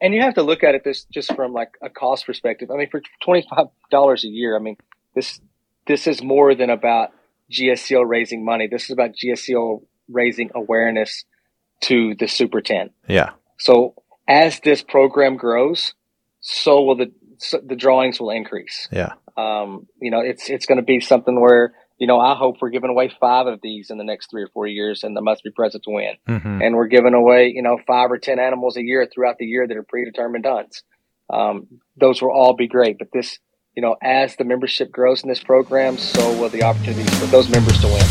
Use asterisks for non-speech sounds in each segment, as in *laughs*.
and you have to look at it this just from like a cost perspective. I mean, for twenty five dollars a year, I mean this this is more than about GSCO raising money. This is about GSCO raising awareness to the Super Ten. Yeah. So as this program grows, so will the so the drawings will increase. Yeah. Um, you know, it's it's going to be something where you know I hope we're giving away five of these in the next three or four years, and the must be present to win. Mm-hmm. And we're giving away you know five or ten animals a year throughout the year that are predetermined hunts. Um, those will all be great, but this you know as the membership grows in this program, so will the opportunities for those members to win.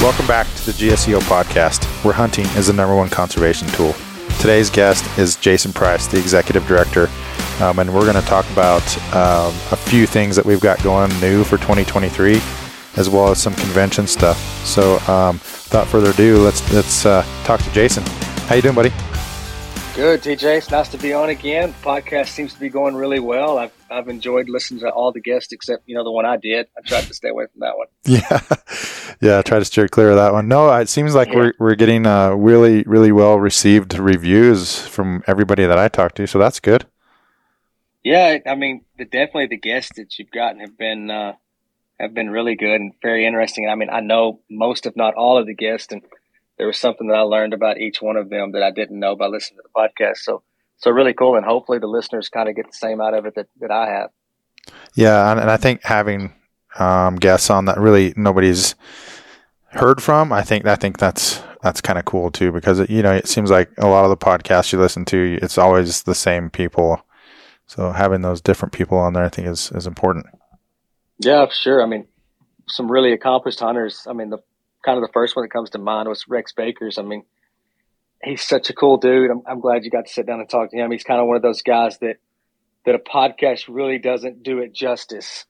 Welcome back to the GSCO podcast, where hunting is the number one conservation tool. Today's guest is Jason Price, the executive director, um, and we're going to talk about um, a few things that we've got going new for 2023, as well as some convention stuff. So, um, without further ado, let's let's uh, talk to Jason. How you doing, buddy? Good, TJ. It's nice to be on again. Podcast seems to be going really well. I've I've enjoyed listening to all the guests except you know the one I did. I tried to stay away from that one. *laughs* Yeah, yeah. I try to steer clear of that one. No, it seems like Yeah. we're we're getting uh, really really well received reviews from everybody that I talked to. So that's good. Yeah, I mean, the, definitely the guests that you've gotten have been uh, have been really good and very interesting. I mean, I know most, if not all, of the guests, and there was something that I learned about each one of them that I didn't know by listening to the podcast. So, so really cool, and hopefully the listeners kind of get the same out of it that, that I have. Yeah, and, and I think having um, guests on that really nobody's heard from, I think I think that's that's kind of cool too because it, you know it seems like a lot of the podcasts you listen to, it's always the same people. So having those different people on there, I think is is important. Yeah, for sure. I mean, some really accomplished hunters. I mean, the kind of the first one that comes to mind was Rex Bakers. I mean, he's such a cool dude. I'm, I'm glad you got to sit down and talk to him. He's kind of one of those guys that that a podcast really doesn't do it justice.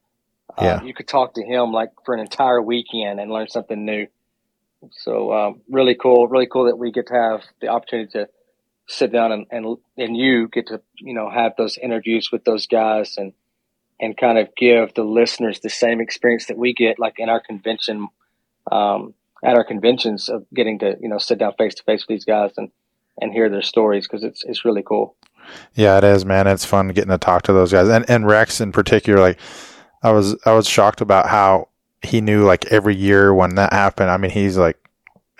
Yeah. Uh, you could talk to him like for an entire weekend and learn something new. So um, really cool, really cool that we get to have the opportunity to sit down and, and and you get to you know have those interviews with those guys and and kind of give the listeners the same experience that we get like in our convention um, at our conventions of getting to you know sit down face to face with these guys and and hear their stories because it's it's really cool. Yeah, it is, man. It's fun getting to talk to those guys, and and Rex in particular. Like, I was I was shocked about how he knew like every year when that happened. I mean, he's like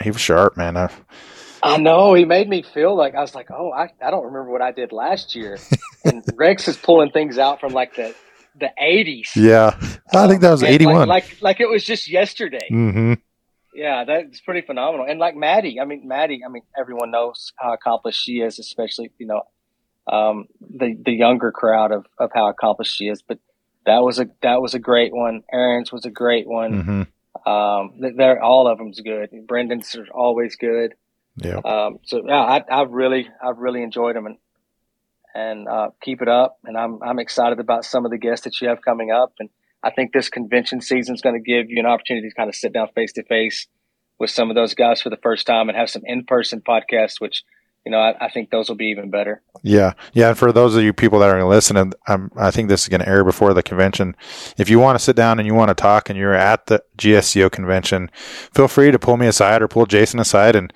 he was sharp, man. I, I know he made me feel like I was like, oh, I, I don't remember what I did last year, *laughs* and Rex is pulling things out from like the the eighties. yeah, I think that was eighty one. Like, like like it was just yesterday. mm-hmm. Yeah, that's pretty phenomenal. And like Maddie, I mean Maddie, I mean everyone knows how accomplished she is, especially you know um, the the younger crowd of of how accomplished she is. But that was a that was a great one. Aaron's was a great one. Mm-hmm. Um, they're all of them's good. Brendan's are always good. Yeah. Um, so yeah, I, I've really I've really enjoyed them and and uh, keep it up. And I'm I'm excited about some of the guests that you have coming up. And I think this convention season is going to give you an opportunity to kind of sit down face to face with some of those guys for the first time and have some in person podcasts, which you know I, I think those will be even better. Yeah, yeah. And for those of you people that are listening, um, I think this is going to air before the convention. If you want to sit down and you want to talk, and you're at the GSCO convention, feel free to pull me aside or pull Jason aside and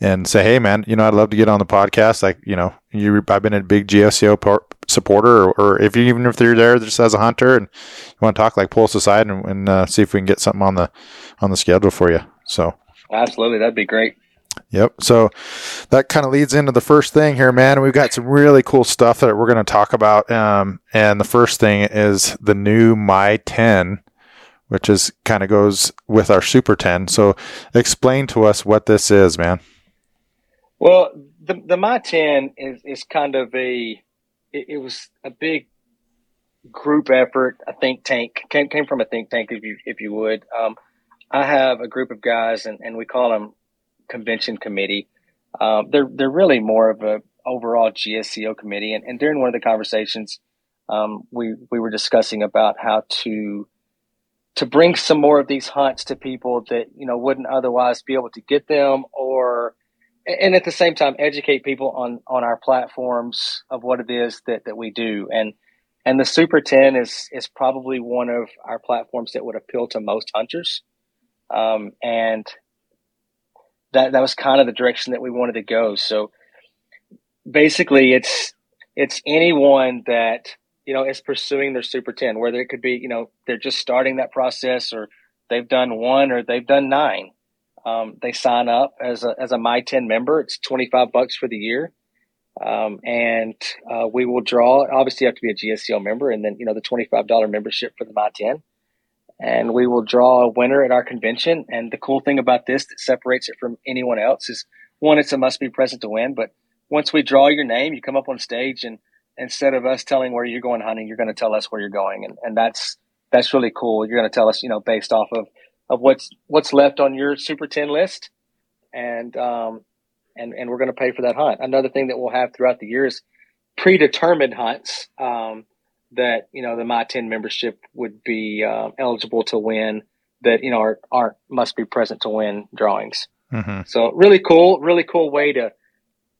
and say, "Hey, man, you know, I'd love to get on the podcast. Like, you know, you, I've been a big GSCO supporter, or, or if you even if you're there just as a hunter and you want to talk, like, pull us aside and, and uh, see if we can get something on the on the schedule for you." So. Absolutely, that'd be great. Yep. So that kind of leads into the first thing here, man. We've got some really cool stuff that we're going to talk about. Um, and the first thing is the new My 10, which is kind of goes with our Super 10. So explain to us what this is, man. Well, the the My Ten is is kind of a it, it was a big group effort, a think tank came came from a think tank, if you if you would. Um, I have a group of guys, and, and we call them convention committee. Um, they're they're really more of a overall GSCO committee, and, and during one of the conversations, um, we we were discussing about how to to bring some more of these hunts to people that you know wouldn't otherwise be able to get them, or and at the same time educate people on on our platforms of what it is that that we do. And and the super 10 is is probably one of our platforms that would appeal to most hunters. Um, and that that was kind of the direction that we wanted to go. So basically it's it's anyone that you know is pursuing their Super 10, whether it could be you know they're just starting that process or they've done one or they've done nine. Um, they sign up as a as a My 10 member. It's 25 bucks for the year. Um, and uh, we will draw. Obviously, you have to be a GSCO member, and then you know the twenty five dollar membership for the My Ten, and we will draw a winner at our convention. And the cool thing about this that separates it from anyone else is one, it's a must be present to win. But once we draw your name, you come up on stage, and instead of us telling where you're going hunting, you're going to tell us where you're going, and and that's that's really cool. You're going to tell us, you know, based off of of what's what's left on your Super Ten list, and um, and, and we're going to pay for that hunt. Another thing that we'll have throughout the year is predetermined hunts um, that you know the My Ten membership would be uh, eligible to win. That you know are, are must be present to win drawings. Mm-hmm. So really cool, really cool way to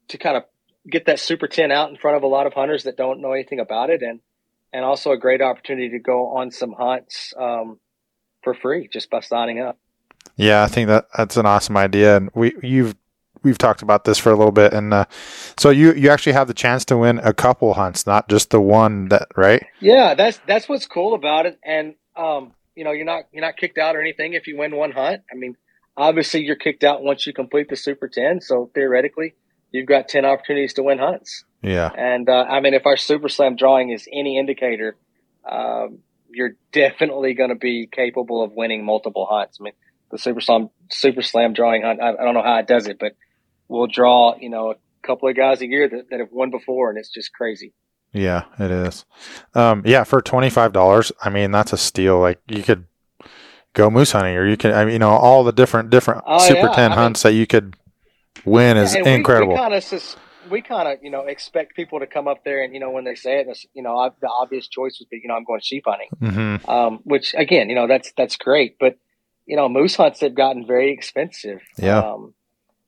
to kind of get that Super Ten out in front of a lot of hunters that don't know anything about it, and and also a great opportunity to go on some hunts um, for free just by signing up. Yeah, I think that that's an awesome idea, and we you've we've talked about this for a little bit, and uh, so you you actually have the chance to win a couple hunts, not just the one that right. Yeah, that's that's what's cool about it, and um, you know, you're not you're not kicked out or anything if you win one hunt. I mean, obviously you're kicked out once you complete the Super Ten, so theoretically you've got ten opportunities to win hunts. Yeah, and uh, I mean, if our Super Slam drawing is any indicator, um, you're definitely going to be capable of winning multiple hunts. I mean, the Super Slam Super Slam drawing hunt. I, I don't know how it does it, but we'll draw, you know, a couple of guys a year that, that have won before, and it's just crazy. Yeah, it is. Um, yeah, for twenty five dollars, I mean that's a steal. Like you could go moose hunting, or you can, I mean, you know, all the different different oh, Super yeah. Ten I hunts mean, that you could win is incredible. We, kind of we kind of you know expect people to come up there and you know when they say it, you know the obvious choice would be you know I'm going sheep hunting, mm-hmm. um, which again you know that's that's great, but you know moose hunts have gotten very expensive. Yeah. Um,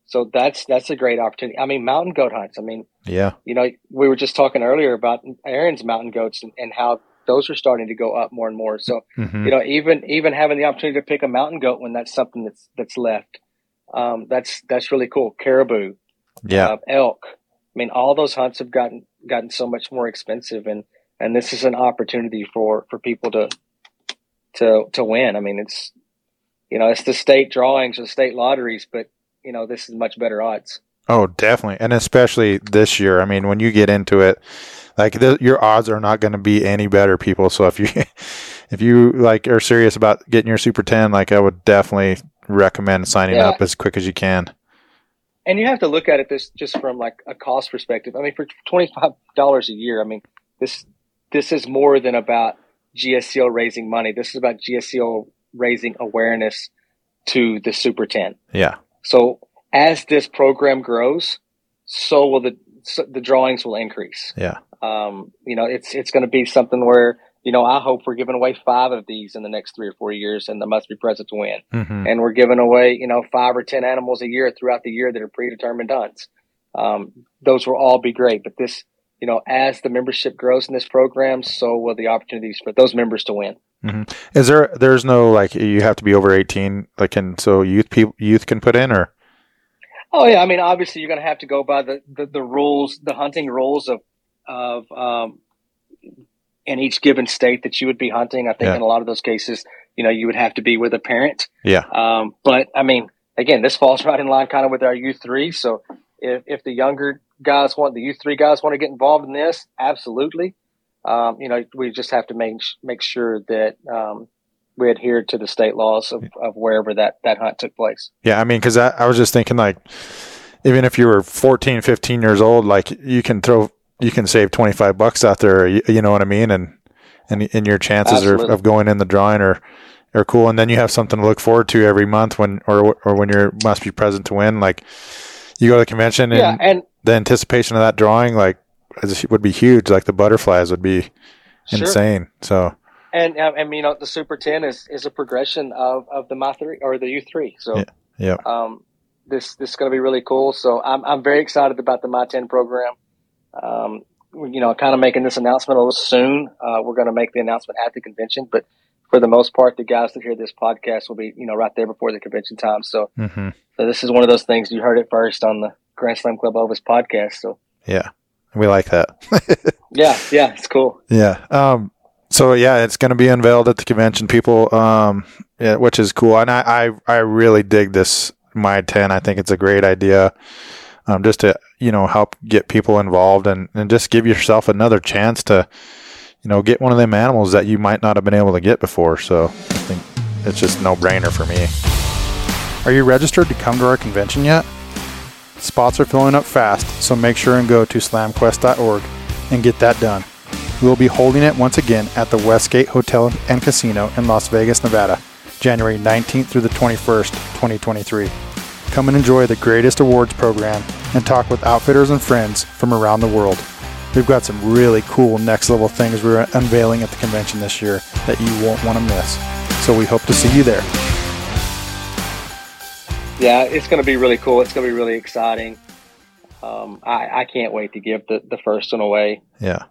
so that's that's a great opportunity. I mean, mountain goat hunts. I mean, yeah. You know, we were just talking earlier about Aaron's mountain goats and, and how those are starting to go up more and more. So, mm-hmm. you know, even even having the opportunity to pick a mountain goat when that's something that's that's left, um, that's that's really cool. Caribou, yeah, uh, elk. I mean, all those hunts have gotten gotten so much more expensive, and and this is an opportunity for for people to to to win. I mean, it's you know, it's the state drawings or the state lotteries, but you know, this is much better odds. Oh, definitely, and especially this year. I mean, when you get into it, like the, your odds are not going to be any better, people. So if you *laughs* if you like are serious about getting your Super Ten, like I would definitely recommend signing yeah. up as quick as you can. And you have to look at it this just from like a cost perspective. I mean, for twenty five dollars a year, I mean this this is more than about GSCO raising money. This is about GSCO raising awareness to the Super Ten. Yeah. So as this program grows, so will the so the drawings will increase. Yeah. Um, you know, it's it's going to be something where you know I hope we're giving away five of these in the next three or four years, and the must be present to win. Mm-hmm. And we're giving away you know five or ten animals a year throughout the year that are predetermined hunts. Um, those will all be great, but this you know as the membership grows in this program, so will the opportunities for those members to win. Mm-hmm. Is there? There's no like you have to be over eighteen, like, and so youth people youth can put in or. Oh yeah, I mean, obviously you're going to have to go by the, the, the rules, the hunting rules of of um, in each given state that you would be hunting. I think yeah. in a lot of those cases, you know, you would have to be with a parent. Yeah. Um, but I mean, again, this falls *laughs* right in line kind of with our U three. So if if the younger guys want the U three guys want to get involved in this, absolutely um, you know, we just have to make make sure that um, we adhere to the state laws of, of wherever that, that hunt took place. Yeah, I mean, because I, I was just thinking, like, even if you were 14, 15 years old, like, you can throw, you can save 25 bucks out there, you, you know what I mean? And, and, and your chances are, of going in the drawing are, are cool. And then you have something to look forward to every month when, or, or when you must be present to win. Like, you go to the convention and, yeah, and the anticipation of that drawing, like, would be huge. Like the butterflies would be sure. insane. So. And and you know the Super Ten is, is a progression of, of the My three or the U three. So yeah, yeah. Um, this this is going to be really cool. So I'm I'm very excited about the My Ten program. Um, you know, kind of making this announcement a little soon. Uh, we're going to make the announcement at the convention, but for the most part, the guys that hear this podcast will be, you know, right there before the convention time. So, mm-hmm. so this is one of those things you heard it first on the Grand Slam Club Ovis podcast. So, yeah, We like that. *laughs* yeah, yeah, it's cool. Yeah. Um, so yeah, it's going to be unveiled at the convention, people. Um, yeah, which is cool, and I, I, I really dig this my ten. I think it's a great idea. Um, just to you know help get people involved and, and just give yourself another chance to you know get one of them animals that you might not have been able to get before. So I think it's just no brainer for me. Are you registered to come to our convention yet? Spots are filling up fast, so make sure and go to slamquest.org and get that done. We will be holding it once again at the Westgate Hotel and Casino in Las Vegas, Nevada, January 19th through the 21st, 2023. Come and enjoy the greatest awards program and talk with outfitters and friends from around the world. We've got some really cool next level things we're unveiling at the convention this year that you won't want to miss. So we hope to see you there. Yeah, it's going to be really cool. It's going to be really exciting. Um, I, I, can't wait to give the, the first one away. Yeah.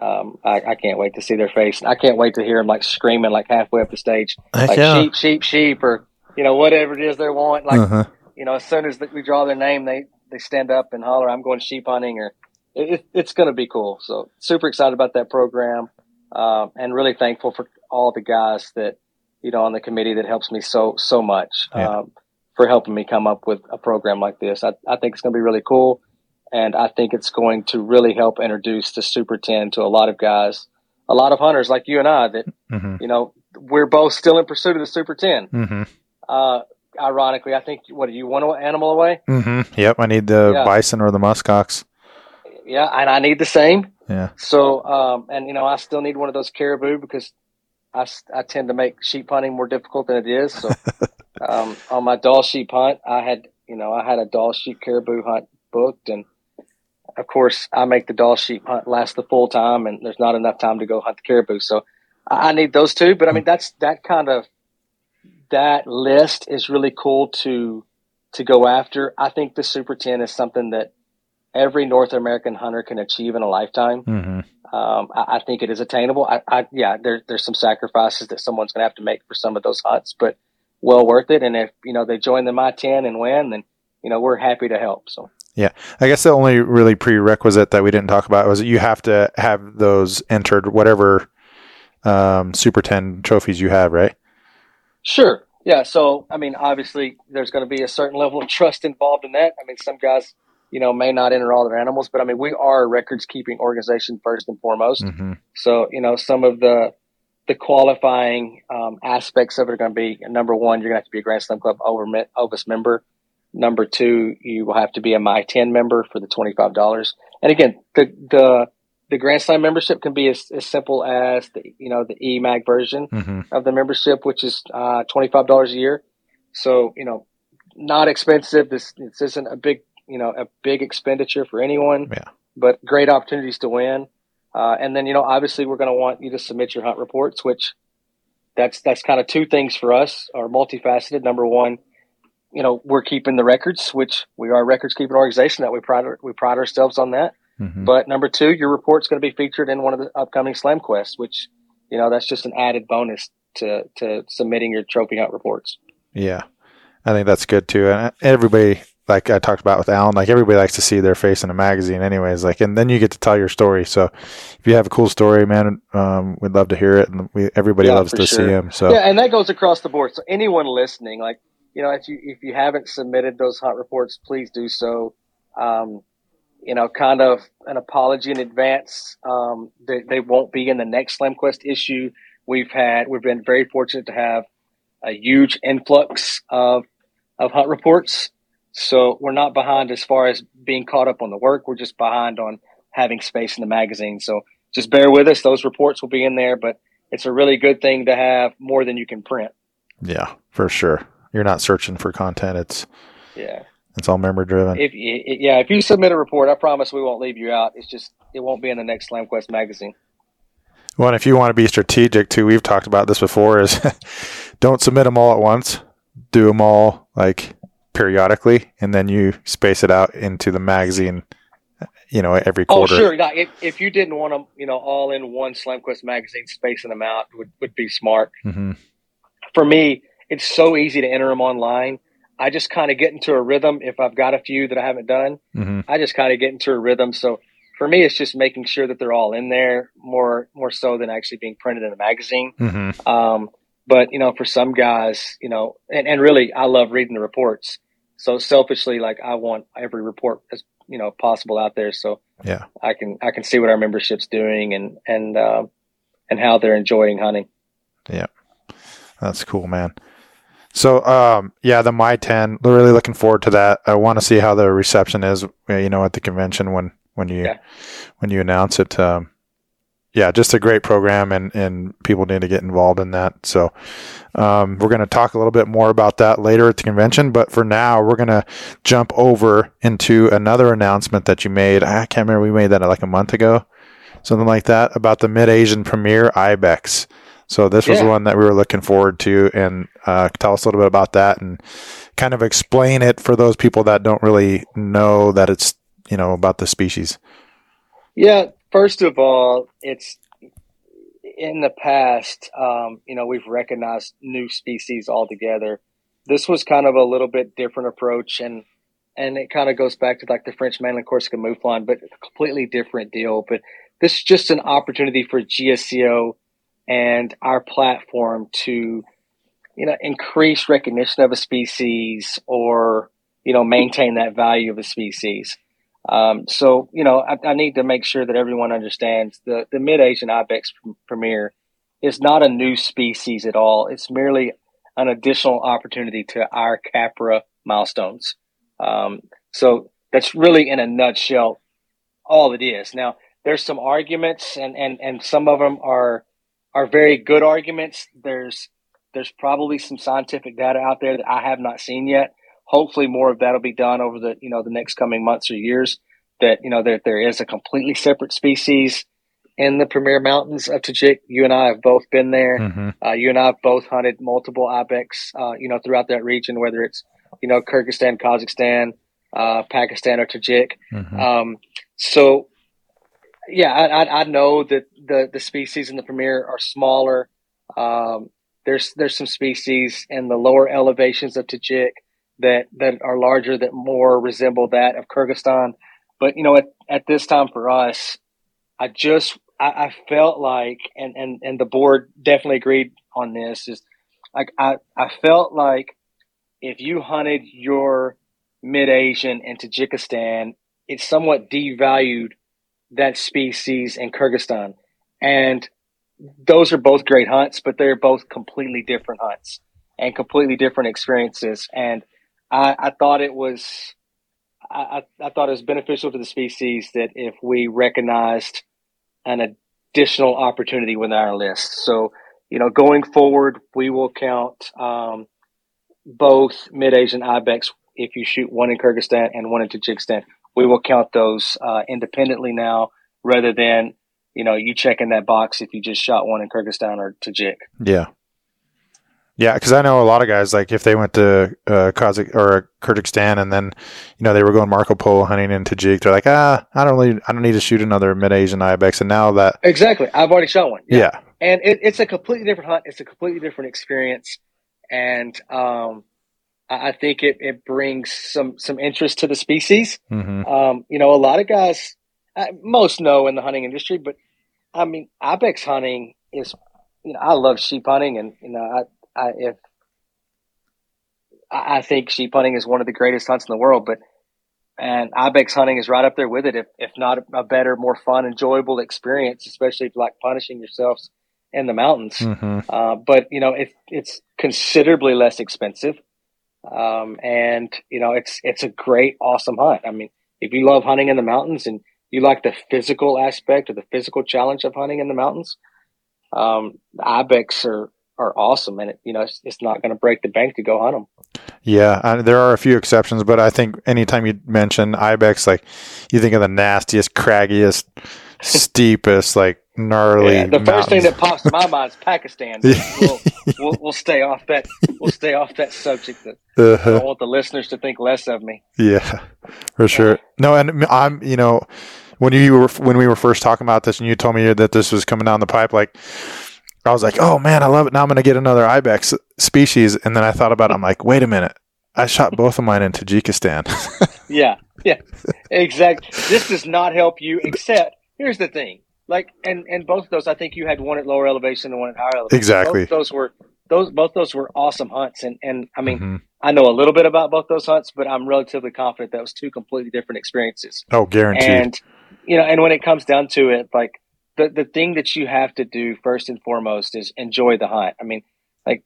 Um, I, I, can't wait to see their face. I can't wait to hear them like screaming like halfway up the stage, Heck like yeah. sheep, sheep, sheep, or you know whatever it is they want. Like Uh-huh. you know, as soon as we draw their name, they they stand up and holler, "I'm going sheep hunting," or it, it, it's going to be cool. So super excited about that program, um, and really thankful for all the guys that you know on the committee that helps me so so much Yeah. um, for helping me come up with a program like this. I, I think it's going to be really cool, and I think it's going to really help introduce the Super Ten to a lot of guys, a lot of hunters like you and I that hmm you know we're both still in pursuit of the Super Ten. hmm Uh, ironically, I think what do you want an animal away? Mm-hmm. Yep. I need the Yeah. bison or the muskox. Yeah, and I need the same. Yeah. So, um, and you know, I still need one of those caribou because I, I tend to make sheep hunting more difficult than it is. So, *laughs* um, on my Dall sheep hunt, I had, you know, I had a Dall sheep caribou hunt booked, and of course, I make the Dall sheep hunt last the full time, and there's not enough time to go hunt the caribou. So, I, I need those two. But I mean, that's that kind of that list is really cool to to go after. I think the Super Ten is something that every North American hunter can achieve in a lifetime. hmm Um, I, I think it is attainable. I, I yeah, there, there's some sacrifices that someone's going to have to make for some of those hunts, but well worth it. And if you know they join the My Ten and win, then you know we're happy to help. So Yeah, I guess the only really prerequisite that we didn't talk about was that you have to have those entered, whatever um, Super 10 trophies you have, right? Sure, yeah. So I mean, obviously, there's going to be a certain level of trust involved in that. I mean, some guys, you know, may not enter all their animals, but I mean, we are a records keeping organization first and foremost. hmm So, you know, some of the the qualifying um, aspects of it are going to be number one, you're going to have to be a Grand Slam Club over, Ovis member. Number two, you will have to be a My 10 member for the $25. And again, the, the, the Grand Slam membership can be as, as simple as the, you know, the EMAG version hmm of the membership, which is uh, $25 a year. So, you know, not expensive. This, this isn't a big, you know, a big expenditure for anyone, Yeah. but great opportunities to win. Uh, and then, you know, obviously we're going to want you to submit your hunt reports, which that's, that's kind of two things for us are multifaceted. Number one, you know, we're keeping the records, which we are a records keeping organization that we pride, we pride ourselves on that. Hmm But number two, your report's going to be featured in one of the upcoming Slam Quests, which, you know, that's just an added bonus to, to submitting your trophy hunt reports. Yeah. I think that's good too. And everybody, like I talked about with Alan, like everybody likes to see their face in a magazine, anyways. Like, and then you get to tell your story. So if you have a cool story, man, um, we'd love to hear it. And we, everybody Yeah, loves to see sure. him. So, Yeah, and that goes across the board. So anyone listening, like, you know, if you, if you haven't submitted those hunt reports, please do so. Um, you know, kind of an apology in advance. Um, they, they won't be in the next Slam Quest issue. We've had, we've been very fortunate to have a huge influx of, of hunt reports. So we're not behind as far as being caught up on the work. We're just behind on having space in the magazine. So just bear with us. Those reports will be in there, but it's a really good thing to have more than you can print. yeah, for sure. You're not searching for content. It's, Yeah. It's all member driven. If yeah, if you submit a report, I promise we won't leave you out. It's just it won't be in the next Slam Quest magazine. Well, and if you want to be strategic too, we've talked about this before. Is *laughs* don't submit them all at once. Do them all like periodically, and then you space it out into the magazine. You know, every quarter. Oh, quarter. sure. Now, if, if you didn't want them, you know, all in one Slam Quest magazine, spacing them out would, would be smart. hmm For me, it's so easy to enter them online. I just kind of get into a rhythm. If I've got a few that I haven't done, hmm I just kind of get into a rhythm. So for me, it's just making sure that they're all in there more more so than actually being printed in a magazine. Mm-hmm. Um, but you know, for some guys, you know, and, and really, I love reading the reports. So selfishly, like I want every report as you know possible out there, so Yeah. I can I can see what our membership's doing and and uh, and how they're enjoying hunting. Yeah, that's cool, man. So, um, yeah, the My 10, really looking forward to that. I want to see how the reception is, uh, you know, at the convention when, when you, Yeah. when you announce it. Um, yeah, just a great program and, and people need to get involved in that. So, um, we're going to talk a little bit more about that later at the convention, but for now, we're going to jump over into another announcement that you made. I can't remember. We made that like a month ago, something like that about the Mid Asian Pamir IBEX. So this was Yeah. one that we were looking forward to, and uh, tell us a little bit about that and kind of explain it for those people that don't really know that it's you know about the species. Yeah, first of all, it's in the past, um, you know, we've recognized new species altogether. This was kind of a little bit different approach, and and it kind of goes back to like the French mainland Corsica mouflon, but a completely different deal. But this is just an opportunity for GSCO and our platform to, you know, increase recognition of a species or you know maintain that value of a species. Um, so, you know, I, I, need to make sure that everyone understands the, the mid Asian ibex Pamir is not a new species at all. It's merely an additional opportunity to our Capra milestones. Um, so that's really in a nutshell all it is. Now, there's some arguments and, and, and some of them are, are very good arguments. There's, there's probably some scientific data out there that I have not seen yet hopefully more of that'll be done over the you know the next coming months or years that you know that there is a completely separate species in the Pamir mountains of Tajik. You and I have both been there. Mm-hmm. Uh, you and I have both hunted multiple ibex, uh, you know, throughout that region, whether it's you know Kyrgyzstan, Kazakhstan, uh, Pakistan, or Tajik. Mm-hmm. Um, so, yeah, I, I, I, know that the the species in the Pamir are smaller. Um, there's there's some species in the lower elevations of Tajik that that are larger that more resemble that of Kyrgyzstan. But you know, at, at this time for us, I just I, I, felt like and, and and the board definitely agreed on this is like I, I felt like if you hunted your mid Asian in Tajikistan, it somewhat devalued that species in Kyrgyzstan. And those are both great hunts, but they're both completely different hunts and completely different experiences. And I, I thought it was I, I, thought it was beneficial to the species that if we recognized an additional opportunity within our list. So, you know, going forward, we will count um, both mid Asian ibex if you shoot one in Kyrgyzstan and one in Tajikistan. We will count those uh, independently now rather than, you know, you checking that box if you just shot one in Kyrgyzstan or Tajik. Yeah. Yeah, because I know a lot of guys like if they went to uh, Kazakh or Kyrgyzstan and then you know they were going Marco Polo hunting in Tajik, they're like, ah, I don't really, I don't need to shoot another mid Asian ibex. And now that exactly, I've already shot one. Yeah, yeah. and it, it's a completely different hunt. It's a completely different experience, and um, I, think it, it brings some some interest to the species. Mm-hmm. Um, you know, a lot of guys, uh, most know in the hunting industry, but I mean, ibex hunting is, you know, I love sheep hunting, and you know, I I, if I think sheep hunting is one of the greatest hunts in the world, but and ibex hunting is right up there with it, if if not a better, more fun, enjoyable experience, especially if you like punishing yourselves in the mountains. Mm-hmm. Uh, but you know, it, it's considerably less expensive, um, and you know, it's it's a great, awesome hunt. I mean, if you love hunting in the mountains and you like the physical aspect or the physical challenge of hunting in the mountains, um, the ibex are are awesome, and it, you know it's, it's not going to break the bank to go hunt them. Yeah, there are a few exceptions, but I think anytime you mention ibex, like you think of the nastiest, craggiest, *laughs* steepest, like gnarly. Yeah, the mountains. first thing that pops to my mind is Pakistan. *laughs* We'll, we'll, we'll, stay off that. We'll stay off that subject. That uh-huh. I don't want the listeners to think less of me. Yeah, for sure. No, and I'm you know when you were when we were first talking about this, and you told me that this was coming down the pipe, like I was like, oh man, I love it. Now I'm going to get another ibex species. And then I thought about it. I'm like, wait a minute. I shot both of mine in Tajikistan. *laughs* yeah. yeah, exactly. This does not help you. Except here's the thing: like, and and both of those, I think you had one at lower elevation and one at higher elevation. Exactly. Both those were those both those were awesome hunts, and and I mean, mm-hmm. I know a little bit about both those hunts, but I'm relatively confident that was two completely different experiences. Oh, guaranteed. And you know, and when it comes down to it, like the the thing that you have to do first and foremost is enjoy the hunt. I mean, like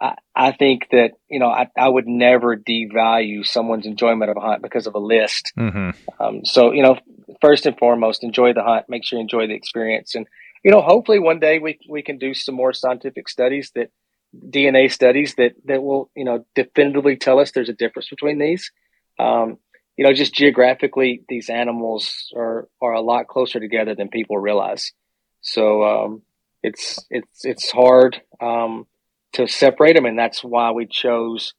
I, I think that you know I, I would never devalue someone's enjoyment of a hunt because of a list. Mm-hmm. Um, so you know, first and foremost, enjoy the hunt. Make sure you enjoy the experience, and you know, hopefully one day we we can do some more scientific studies that DNA studies that that will you know definitively tell us there's a difference between these. Um, you know, just geographically, these animals are are a lot closer together than people realize. So um, it's it's it's hard um, to separate them, and that's why we chose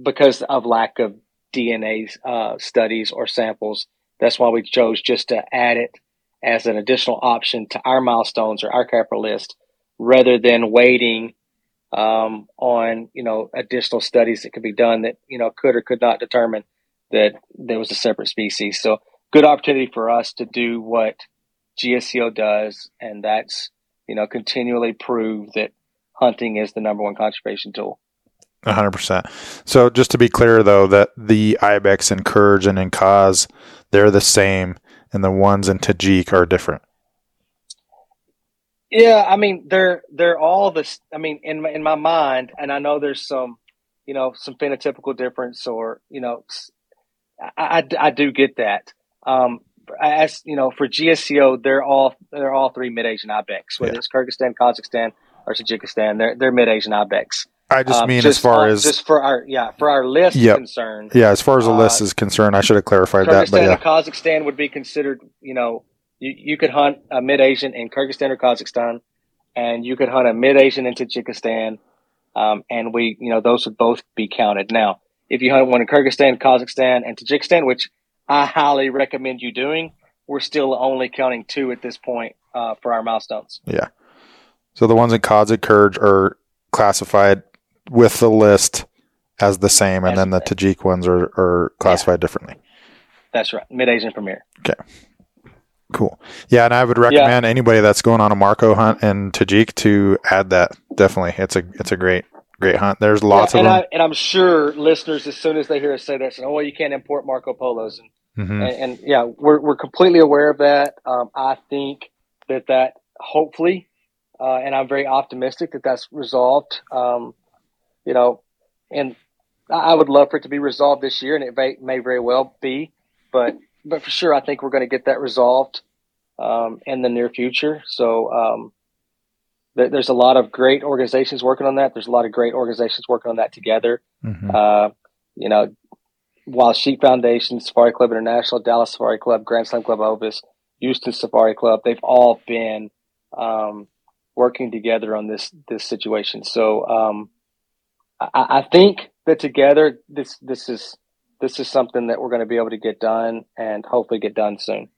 because of lack of DNA uh, studies or samples. That's why we chose just to add it as an additional option to our milestones or our capital list, rather than waiting um, on you know additional studies that could be done that you know could or could not determine that there was a separate species. So good opportunity for us to do what GSCO does, and that's you know continually prove that hunting is the number one conservation tool. 100%. So just to be clear though that the ibex in Kurge and in Kaz they're the same and the ones in Tajik are different. Yeah, I mean they're they're all this I mean in my, in my mind and I know there's some you know some phenotypical difference or you know I, I, I do get that. Um, as you know, for GSCO, they're all they're all three mid Asian ibex, whether yeah. it's Kyrgyzstan, Kazakhstan, or Tajikistan. They're they're mid Asian ibex. I just um, mean just, as far uh, as just for our yeah for our list yep. concerned. Yeah, as far as the uh, list is concerned, I should have clarified Kyrgyzstan that. But yeah. Kazakhstan would be considered. You know, you, you could hunt a mid Asian in Kyrgyzstan or Kazakhstan, and you could hunt a mid Asian in Tajikistan, um, and we you know those would both be counted. Now, if you hunt one in Kyrgyzstan, Kazakhstan, and Tajikistan, which I highly recommend you doing, we're still only counting two at this point uh, for our milestones. Yeah. So the ones in Kurge are classified with the list as the same, and as then the Tajik ones are, are classified yeah. differently. That's right. Mid Asian Pamir. Okay. Cool. Yeah, and I would recommend yeah. anybody that's going on a Marco hunt in Tajik to add that. Definitely, it's a it's a great great hunt. There's lots yeah, of them. I, and I'm sure listeners, as soon as they hear us say that, say, "Oh, well, you can't import Marco Polos," and, mm-hmm. and, and yeah, we're we're completely aware of that. Um, I think that that hopefully, uh, and I'm very optimistic that that's resolved. Um, you know, and I would love for it to be resolved this year, and it may, may very well be, but but for sure, I think we're going to get that resolved um, in the near future. So um, there's a lot of great organizations working on that. There's a lot of great organizations working on that together. Mm-hmm. Uh, you know, Wild Sheep Foundation, Safari Club International, Dallas Safari Club, Grand Slam Club Ovis, Houston Safari Club, they've all been um, working together on this this situation. So um, I, I, think that together this this is this is something that we're going to be able to get done and hopefully get done soon.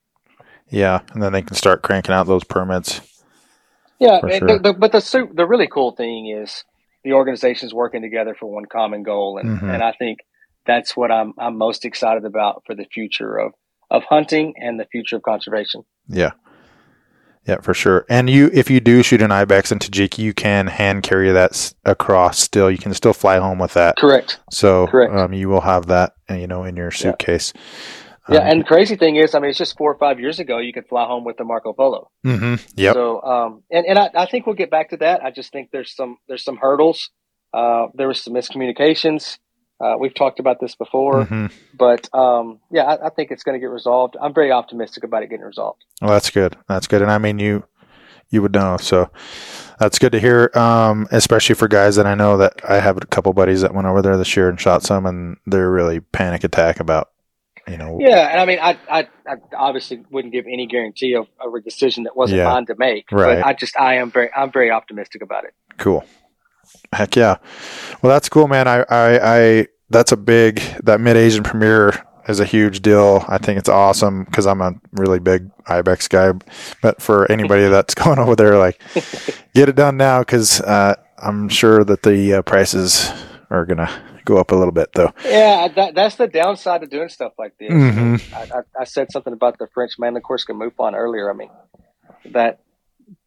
Yeah, and then they can start cranking out those permits yeah, sure. the, the, but the the really cool thing is the organizations working together for one common goal, and mm-hmm. and I think that's what I'm I'm most excited about for the future of of hunting and the future of conservation. Yeah. Yeah, for sure. And you, if you do shoot an ibex in Tajik, you can hand carry that across. Still, you can still fly home with that. Correct. So, Correct. Um, you will have that, you know, in your suitcase. Yeah. Yeah, um, and crazy thing is, I mean, it's just four or five years ago you could fly home with the Marco Polo. Mm-hmm. Yep. So, um, and and I, I, think we'll get back to that. I just think there's some there's some hurdles. Uh, there was some miscommunications. Uh, we've talked about this before, mm-hmm. but um, yeah, I, I, think it's going to get resolved. I'm very optimistic about it getting resolved. Well, that's good. That's good. And I mean, you you would know. So that's good to hear. Um, especially for guys that I know that I have a couple buddies that went over there this year and shot some, and they're really panic attack about you know. Yeah, and I mean, I, I, I obviously wouldn't give any guarantee of, of a decision that wasn't yeah, mine to make. Right. But I just, I am very, I'm very optimistic about it. Cool. Heck yeah. Well, that's cool, man. I, I, I that's a big that mid Asian Pamir is a huge deal. I think it's awesome because I'm a really big Ibex guy. But for anybody *laughs* that's going over there, like, get it done now because uh, I'm sure that the uh, prices are gonna go up a little bit, though. Yeah, that, that's the downside of doing stuff like this. Mhm. I, I, I said something about the French Mainland Corsica Mouflon earlier. I mean, that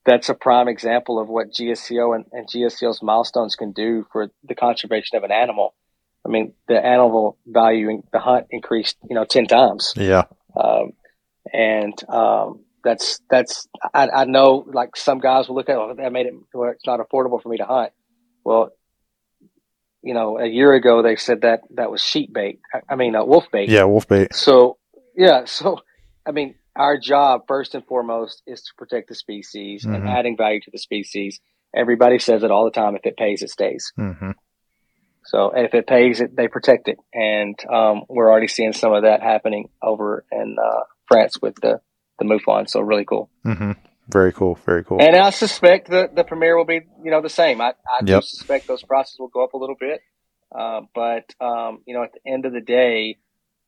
that's a prime example of what GSCO and, and GSCO's milestones can do for the conservation of an animal. I mean, the animal value in the hunt increased, you know, ten times. Yeah. Um, and um, that's that's I, I know like some guys will look at oh that made it where it's not affordable for me to hunt. Well, you know, a year ago they said that that was sheep bait. I, I mean, uh, wolf bait. Yeah, wolf bait. So yeah, so I mean, our job first and foremost is to protect the species and Mhm. adding value to the species. Everybody says it all the time. If it pays, it stays. hmm So if it pays, it they protect it, and um, we're already seeing some of that happening over in uh, France with the the Mouflon. So really cool. hmm Very cool. Very cool. And I suspect the the Pamir will be you know the same. I I do suspect those prices will go up a little bit, uh, but um, you know at the end of the day,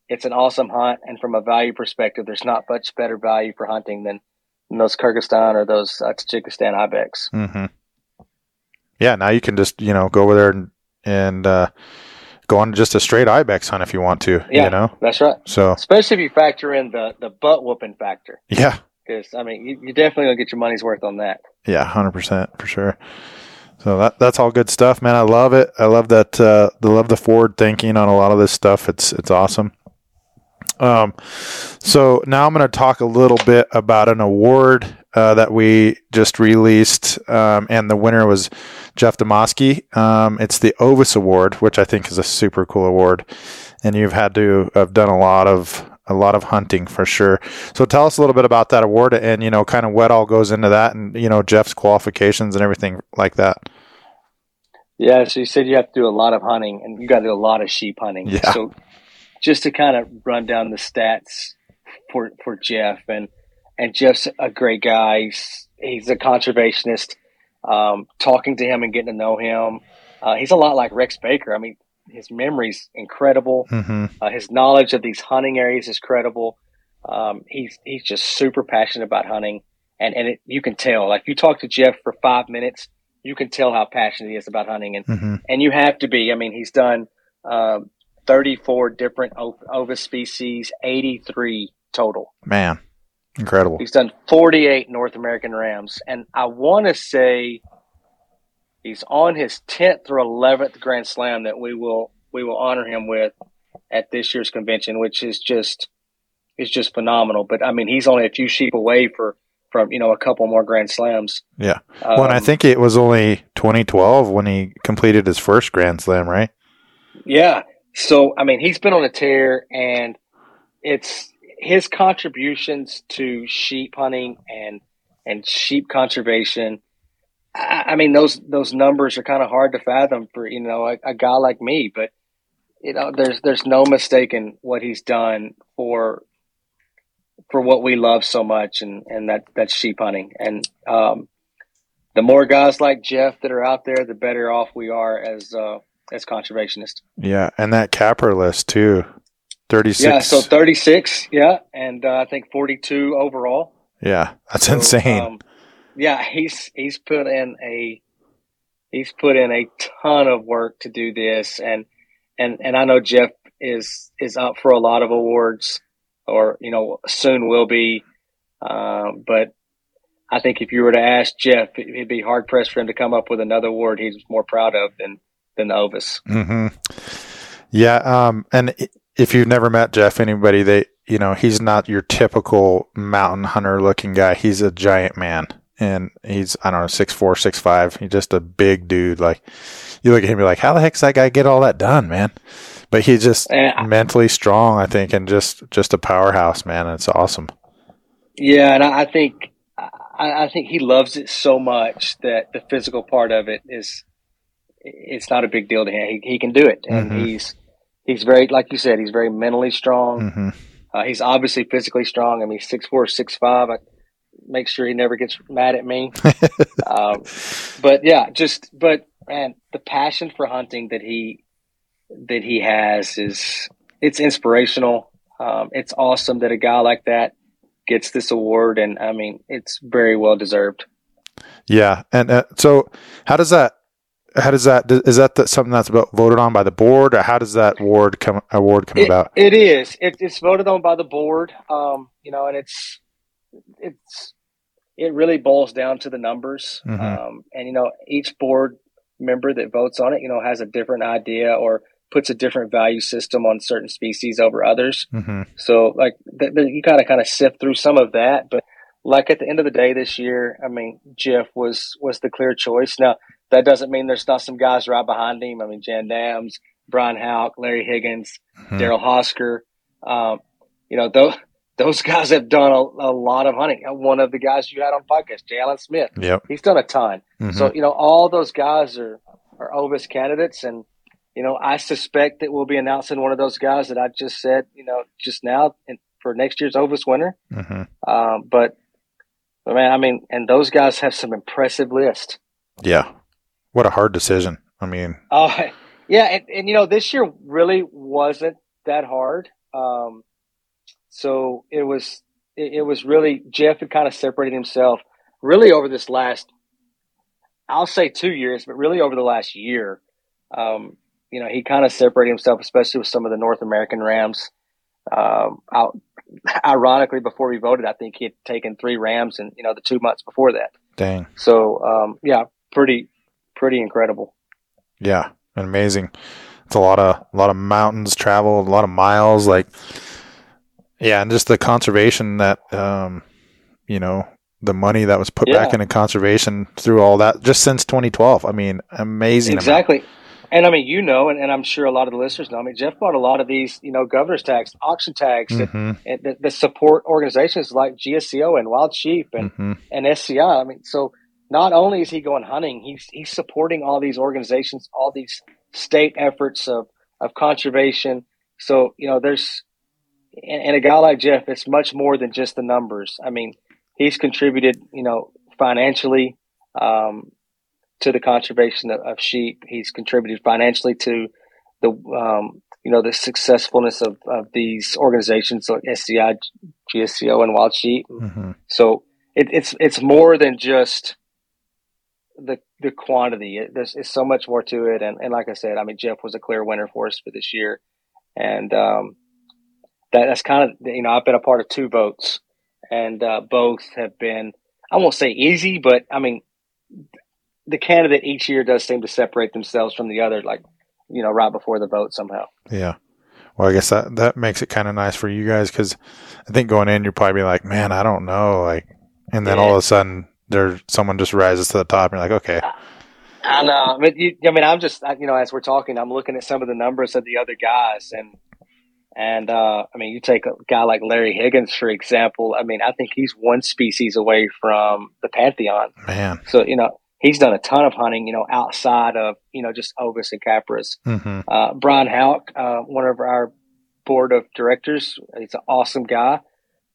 it's an awesome hunt, and from a value perspective, there's not much better value for hunting than, those Kyrgyzstan or those uh, Tajikistan ibex. hmm Yeah, now you can just you know go over there and and uh, go on just a straight ibex hunt if you want to. Yeah. You know. That's right. So Especially if you factor in the the butt whooping factor, yeah, because I mean you, you definitely gonna get your money's worth on that. yeah, hundred percent for sure. So that that's all good stuff, man. I love it. I love that. Uh, I love the forward thinking on a lot of this stuff. It's it's awesome. Um, so now I'm going to talk a little bit about an award uh, that we just released, um, and the winner was Jeff Demaske. Um, it's the Ovis Award, which I think is a super cool award, and you've had to have done a lot of a lot of hunting for sure. So tell us a little bit about that award, and you know, kind of what all goes into that, and you know, Jeff's qualifications and everything like that. Yeah, so you said you have to do a lot of hunting, and you got to do a lot of sheep hunting. Yeah. So just to kind of run down the stats for for Jeff, and and Jeff's a great guy. He's, he's a conservationist. Um, talking to him and getting to know him, uh, he's a lot like Rex Baker. I mean, his memory's incredible. Mm-hmm. Uh, his knowledge of these hunting areas is credible. Um, he's he's just super passionate about hunting, and and it, you can tell. Like you talk to Jeff for five minutes, you can tell how passionate he is about hunting, and Mm-hmm. and you have to be. I mean, he's done um, 34 different o- ovis species, 83 total. Man, incredible. He's done 48 North American Rams, and I want to say he's on his 10th or 11th Grand Slam that we will we will honor him with at this year's convention, which is just is just phenomenal. But I mean, he's only a few sheep away for from you know a couple more Grand Slams. Yeah. Well, and I Um, think it was only 2012 when he completed his first Grand Slam, right? Yeah. So, I mean, he's been on a tear, and it's his contributions to sheep hunting and and sheep conservation. I, I mean, those those numbers are kind of hard to fathom for you know a, a guy like me, but you know, there's there's no mistaking what he's done for for what we love so much, and and that that's sheep hunting. And um, the more guys like Jeff that are out there, the better off we are as uh, as conservationist. Yeah, and that Capra list too. 36. Yeah, so 36, yeah, and uh, I think 42 overall. Yeah, that's So, insane. Um, yeah, he's he's put in a he's put in a ton of work to do this, and and and I know Jeff is is up for a lot of awards, or you know soon will be. Um, but I think if you were to ask Jeff, it- it'd be hard pressed for him to come up with another award he's more proud of than than the Ovis. hmm Yeah, um, and if you've never met Jeff, anybody, they, you know, he's not your typical mountain hunter looking guy. He's a giant man, and he's I don't know six four, six five. He's just a big dude. Like you look at him, be like, how the heck's that guy get all that done, man? But he's just I- mentally strong, I think, and just just a powerhouse, man. It's awesome. Yeah, and I, I think I, I think he loves it so much that the physical part of it is it's not a big deal to him. He, he can do it, and Mhm. he's he's very like you said, he's very mentally strong. hmm Uh, he's obviously physically strong. I mean, six four, six five. I make sure he never gets mad at me. *laughs* um, but yeah, just but man, the passion for hunting that he that he has is it's inspirational. Um, it's awesome that a guy like that gets this award, and I mean, it's very well deserved. Yeah, and uh, so how does that? How does that is that the, something that's about, voted on by the board, or how does that award come award come It, about? it is. It, it's voted on by the board. Um, you know, and it's it's it really boils down to the numbers. Mhm. Um, and you know, each board member that votes on it, you know, has a different idea or puts a different value system on certain species over others. hmm So like th- th- you gotta kind of sift through some of that, but like at the end of the day this year, I mean Jeff was was the clear choice. Now that doesn't mean there's not some guys right behind him. I mean Jan Dams, Brian Houck, Larry Higgins, Hmm. Daryl Hosker. Um, you know those those guys have done a, a lot of hunting. Uh, One of the guys you had on podcast, Jalen Smith, Yep. he's done a ton. Mhm. So you know all those guys are are Ovis candidates, and you know I suspect that we'll be announcing one of those guys that I just said, you know, just now in, for next year's Ovis winner. Mhm. Um, but, but man, I mean, and those guys have some impressive lists. Yeah. What a hard decision. I mean, Oh, *laughs* yeah, and, and you know this year really wasn't that hard. Um, so it was it, it was really Jeff had kind of separated himself really over this last I'll say two years, but really over the last year. Um, you know, he kind of separated himself, especially with some of the North American Rams. Um, out, *laughs* ironically, before we voted, I think he had taken three Rams, and you know, the two months before that. dang. So, um, yeah, pretty, pretty incredible. Yeah. Amazing. It's a lot of a lot of mountains traveled, a lot of miles. Like, yeah, and just the conservation that, um, you know, the money that was put back into conservation through all that just since 2012. I mean, amazing. amount. Exactly. And I mean, you know, and, and I'm sure a lot of the listeners know. I mean, Jeff bought a lot of these, you know, governor's tax, auction tags, that, Mhm. and that, that support organizations like GSCO and Wild Sheep and, Mhm. and SCI. I mean, so not only is he going hunting, he's he's supporting all these organizations, all these state efforts of of conservation. So you know, there's and, and a guy like Jeff, it's much more than just the numbers. I mean, he's contributed, you know, financially um, to the conservation of, of sheep. He's contributed financially to the um, you know the successfulness of, of these organizations like SCI, GSCO, and Wild Sheep. Mhm. So it, it's it's more than just the the quantity. It, there's so much more to it. And, and like I said, I mean Jeff was a clear winner for us for this year, and um, that that's kind of you know I've been a part of two votes, and uh, both have been I won't say easy, but I mean the candidate each year does seem to separate themselves from the other, like you know right before the vote somehow. Yeah. Well, I guess that that makes it kind of nice for you guys because I think going in, you're probably like, man, I don't know, like, and then all of a sudden, there someone just rises to the top, and you're like, okay, I know. But you, I mean, I'm just, I- you know, as we're talking, I'm looking at some of the numbers of the other guys, and and uh, I mean, you take a guy like Larry Higgins for example. I mean, I think he's one species away from the pantheon. man, So you know, he's done a ton of hunting, you know, outside of you know just Ovis and Capras. hmm Uh, Brian Houck, uh, one of our board of directors, he's an awesome guy,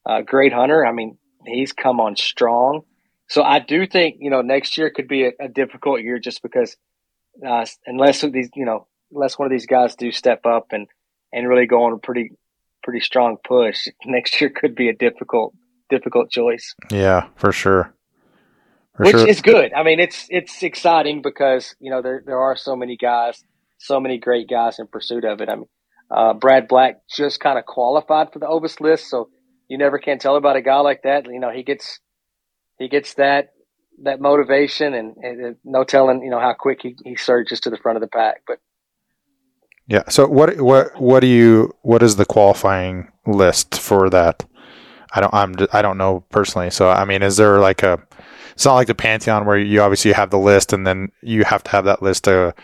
uh, great hunter. I mean, he's come on strong. So I do think you know next year could be a, a difficult year just because uh, unless these you know unless one of these guys do step up and and really go on a pretty pretty strong push, *laughs* next year could be a difficult difficult choice. yeah, for sure, for which sure, is good. I mean, it's it's exciting because you know there there are so many guys, so many great guys in pursuit of it. I mean, uh, Brad Black just kind of qualified for the Ovis list, so you never can tell about a guy like that. You know, he gets he gets that that motivation, and, and no telling you know how quick he, he surges to the front of the pack. But yeah. So what what what do you what is the qualifying list for that? I don't I'm I don't know personally. So I mean, is there like a it's not like the Pantheon where you obviously have the list and then you have to have that list to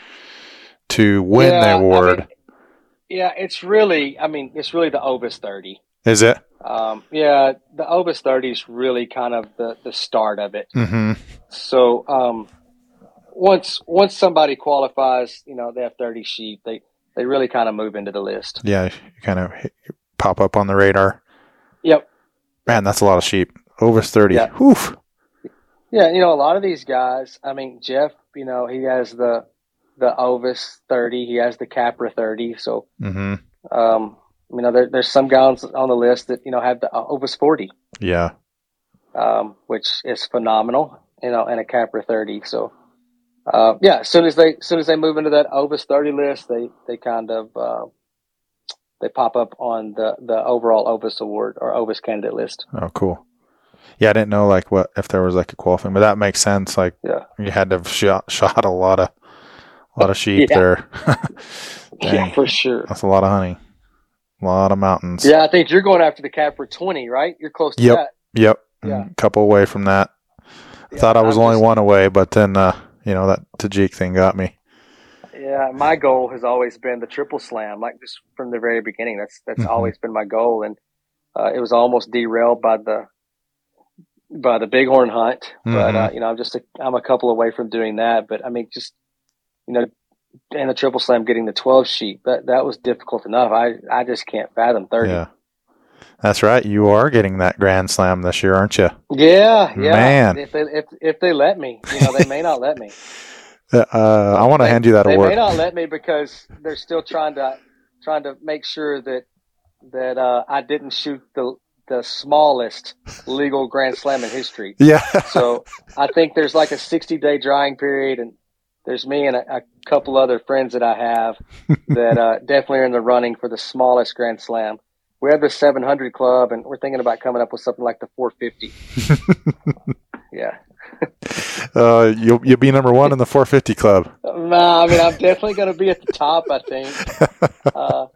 to win Yeah, the I award. mean, yeah, it's really I mean it's really the Ovis thirty. Is it? Um, yeah, the Ovis thirty is really kind of the the start of it. Mm-hmm. So um, once once somebody qualifies, you know, they have thirty sheep. They they really kind of move into the list. Yeah, you kind of hit- pop up on the radar. Yep. Man, that's a lot of sheep. Over thirty. Yeah. Whew. Yeah, you know, a lot of these guys. I mean, Jeff. You know, he has the the Ovis thirty. He has the Capra thirty. So, Mm-hmm. um, you know, there, there's some guys on the list that you know have the Ovis forty, Yeah. um, which is phenomenal. You know, and a Capra thirty. So, uh, yeah, as soon as they as soon as they move into that Ovis thirty list, they they kind of uh, they pop up on the the overall Ovis award or Ovis candidate list. Oh, cool. Yeah, I didn't know like what if there was like a qualifying, but that makes sense. Like, Yeah. you had to have shot shot a lot of a lot of sheep *laughs* Yeah. there. *laughs* Yeah, for sure. That's a lot of honey, a lot of mountains. Yeah, I think you're going after the Capra twenty, right? You're close to Yep. that. Yep. Yeah. A couple away from that. Yeah, Thought I was only one away, but then uh, you know that Tajik thing got me. Yeah, my goal has always been the triple slam, like just from the very beginning. That's that's Mhm. always been my goal, and uh, it was almost derailed by the by the bighorn hunt. But Mhm. uh, you know, I'm just a, I'm a couple away from doing that. But I mean, just you know, and the triple slam getting the 12 sheet that that was difficult enough. I I just can't fathom 30. Yeah. That's right. You are getting that Grand Slam this year, aren't you? Yeah, yeah. Man. If they if if they let me, you know, they may not let me. *laughs* Uh, I want to hand you that award. they may not let me because they're still trying to trying to make sure that that uh, I didn't shoot the the smallest legal grand slam in history. *laughs* yeah. So I think there's like a 60 day drying period, and there's me and a, a couple other friends that I have *laughs* that uh, definitely are in the running for the smallest grand slam. We have the 700 club, and we're thinking about coming up with something like the 450. *laughs* yeah. *laughs* uh, you'll you'll be number one in the 450 club. Nah, I mean, I'm definitely going to be at the top. I think. Uh,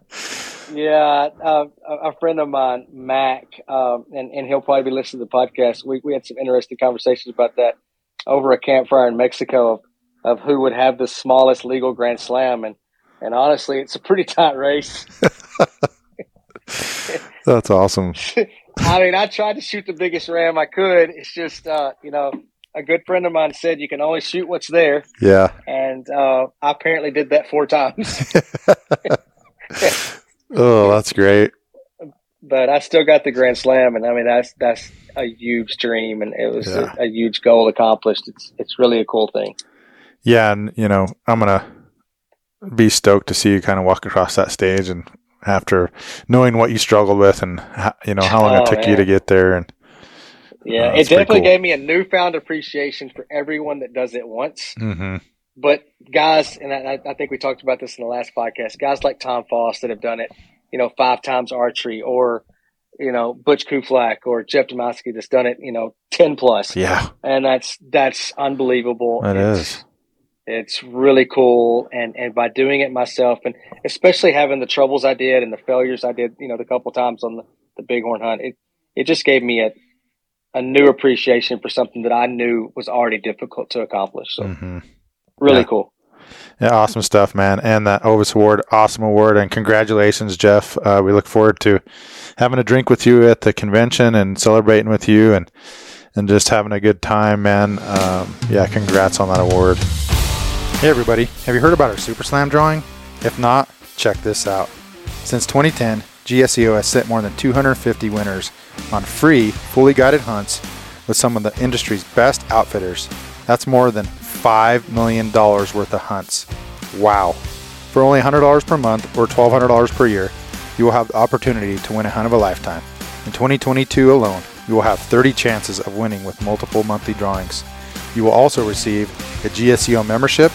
yeah, uh, a a friend of mine, Mac, um, and and he'll probably be listening to the podcast. We we had some interesting conversations about that over a campfire in Mexico of, who would have the smallest legal Grand Slam, and and honestly, it's a pretty tight race. *laughs* That's awesome. I mean, I tried to shoot the biggest ram I could. It's just, uh, you know, a good friend of mine said you can only shoot what's there, Yeah. and uh, I apparently did that four times. *laughs* oh, that's great. but I still got the Grand Slam, and I mean that's that's a huge dream, and it was Yeah. a, a huge goal accomplished. It's it's really a cool thing. Yeah, and you know, I'm gonna be stoked to see you kind of walk across that stage, and after knowing what you struggled with, and how, you know how long Oh, it took you to get there, and Yeah, Oh, it definitely cool. gave me a newfound appreciation for everyone that does it once. hmm But guys, and I, I think we talked about this in the last podcast. Guys like Tom Foss that have done it, you know, five times archery, or you know Butch Kuflak or Jeff Demaske that's done it, you know, ten plus, yeah, and that's that's unbelievable. It it's, is. It's really cool, and and by doing it myself, and especially having the troubles I did and the failures I did, you know, the couple times on the, the bighorn hunt, it it just gave me a a new appreciation for something that I knew was already difficult to accomplish. So hmm really Yeah. cool. yeah, awesome stuff, man. And that Ovis Award, awesome award, and congratulations, Jeff. Uh, we look forward to having a drink with you at the convention and celebrating with you, and and just having a good time, man. Um, yeah, congrats on that award. Hey, everybody. Have you heard about our Super Slam drawing? If not, check this out. Since 2010, GSCO has sent more than 250 winners on free, fully guided hunts with some of the industry's best outfitters. That's more than $5 million worth of hunts. Wow. For only $100 per month or $1,200 per year, you will have the opportunity to win a hunt of a lifetime. In 2022 alone, you will have 30 chances of winning with multiple monthly drawings. You will also receive a GSCO membership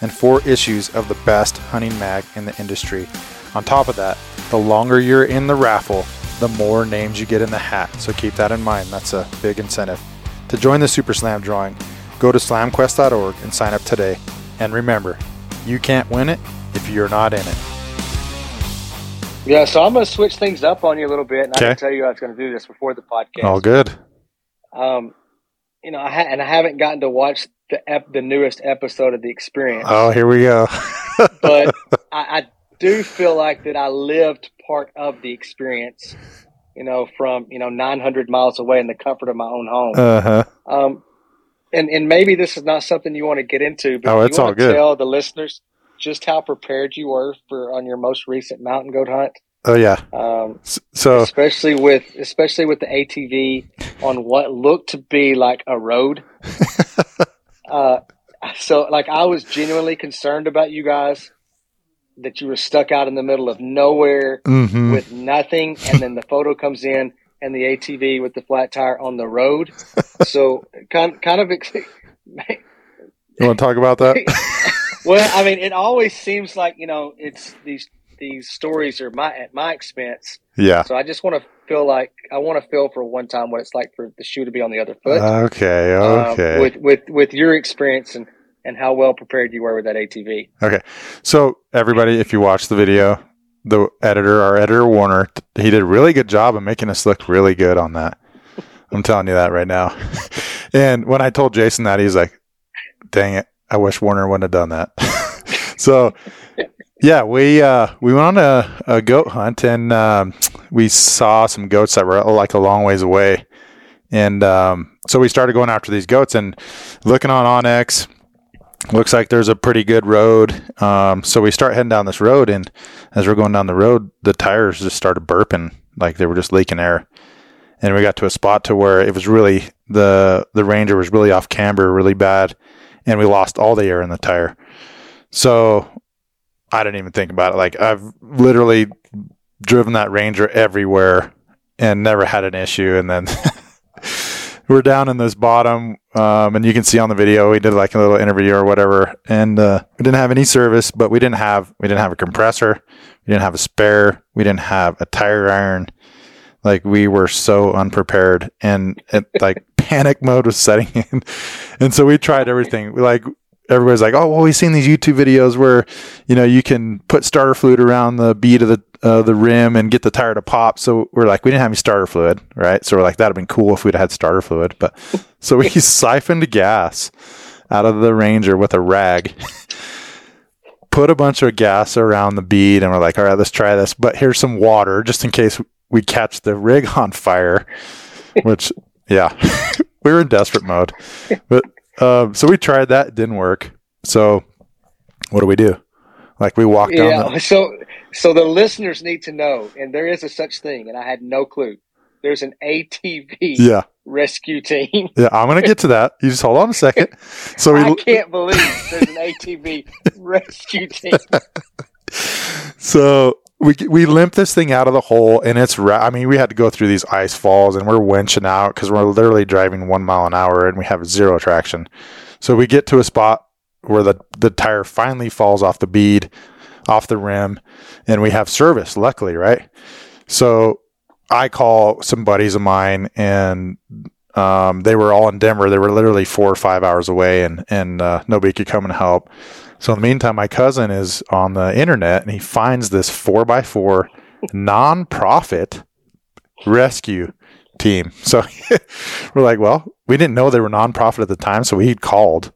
and four issues of the best hunting mag in the industry. On top of that, the longer you're in the raffle, the more names you get in the hat. So keep that in mind. That's a big incentive. To join the Super Slam drawing, go to slamquest.org and sign up today. And remember, you can't win it if you're not in it. Yeah, so I'm going to switch things up on you a little bit, and I Okay. didn't tell you I was going to do this before the podcast. All good. Um, you know, I ha- and I haven't gotten to watch the ep- the newest episode of The Experience, Oh, here we go. *laughs* but *laughs* I, I do feel like that I lived part of the experience. You know, from you know 900 miles away in the comfort of my own home. Uh huh. Um, and and maybe this is not something you want to get into, but Oh, it's you all good. tell the listeners just how prepared you were for on your most recent mountain goat hunt, Oh yeah. um, So especially with especially with the ATV on what looked to be like a road. *laughs* uh, so like I was genuinely concerned about you guys that you were stuck out in the middle of nowhere mhm. with nothing, and then the photo comes in and the ATV with the flat tire on the road. *laughs* So kind kind of ex- You want to talk about that? *laughs* well, I mean, it always seems like you know it's these these stories are my at my expense. Yeah. So I just want to feel like I want to feel for one time what it's like for the shoe to be on the other foot. Okay. um, Okay. with with with your experience and and how well prepared you were with that ATV. Okay. So everybody, if you watch the video, the editor, our editor Warner, he did a really good job of making us look really good on that. *laughs* I'm telling you that right now. *laughs* and when I told Jason that, he's like, "Dang it! I wish Warner wouldn't have done that." *laughs* so yeah, we uh, we went on a, a goat hunt and um, we saw some goats that were like a long ways away. And um, so we started going after these goats and looking on onX looks like there's a pretty good road. Um, so we start heading down this road, and as we're going down the road, the tires just started burping, like they were just leaking air. And we got to a spot to where it was really the the Ranger was really off camber, really bad, and we lost all the air in the tire. So I didn't even think about it. Like I've literally driven that Ranger everywhere and never had an issue, and then. *laughs* we're down in this bottom, um, and you can see on the video we did like a little interview or whatever, and uh, we didn't have any service, but we didn't have we didn't have a compressor, we didn't have a spare, we didn't have a tire iron. Like we were so unprepared, and it, like *laughs* panic mode was setting in, and so we tried everything. Like everybody's like, "Oh, well, we've seen these YouTube videos where, you know, you can put starter fluid around the bead of the uh, the rim and get the tire to pop." So we're like, we didn't have any starter fluid, right? So we're like, that'd have been cool if we'd had starter fluid, but *laughs* so we *laughs* siphoned gas out of the Ranger with a rag. *laughs* Put a bunch of gas around the bead, and we're like, "All right, let's try this." But here's some water, just in case we catch the rig on fire. Which, yeah, we were in desperate mode. But um, so we tried that, it didn't work. So what do we do? Like we walked down. Yeah. The, So so the listeners need to know, and there is a such thing, and I had no clue. There's an ATV yeah, rescue team. yeah. I'm gonna get to that. You just hold on a second. So we *laughs* I can't believe there's an ATV *laughs* rescue team. *laughs* so we we limp this thing out of the hole, and it's. Ra- I mean, we had to go through these ice falls, and we're winching out because we're literally driving one mile an hour, and we have zero traction. So we get to a spot where the the tire finally falls off the bead, off the rim, and we have service. Luckily, right? So I call some buddies of mine, and um, they were all in Denver. They were literally four or five hours away, and and uh, nobody could come and help. So in the meantime, my cousin is on the internet, and he finds this four x four non-profit rescue team. So *laughs* we're like, well, we didn't know they were non-profit at the time, so we called.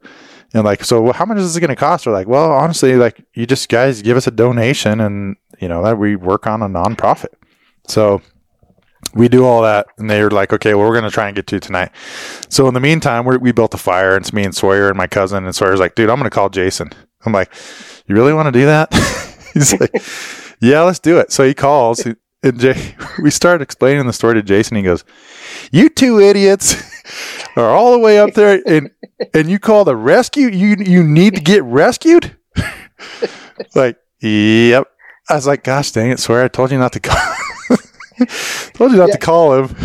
And like, so how much is this going to cost? We're like, well, honestly, like you just guys give us a donation and you know that we work on a non-profit. So we do all that and they're like, okay, well, we're going to try and get to tonight. So in the meantime, we built a fire and it's me and Sawyer and my cousin and Sawyer's like, dude, I'm going to call Jason. I'm like, you really want to do that? *laughs* He's like, yeah, let's do it. So he calls and Jay, *laughs* we started explaining the story to Jason. He goes, you two idiots *laughs* are all the way up there and, and you call the rescue. You, you need to get rescued. like, yep. I was like, gosh dang it, swear. I told you not to call. told you not Yeah. to call him.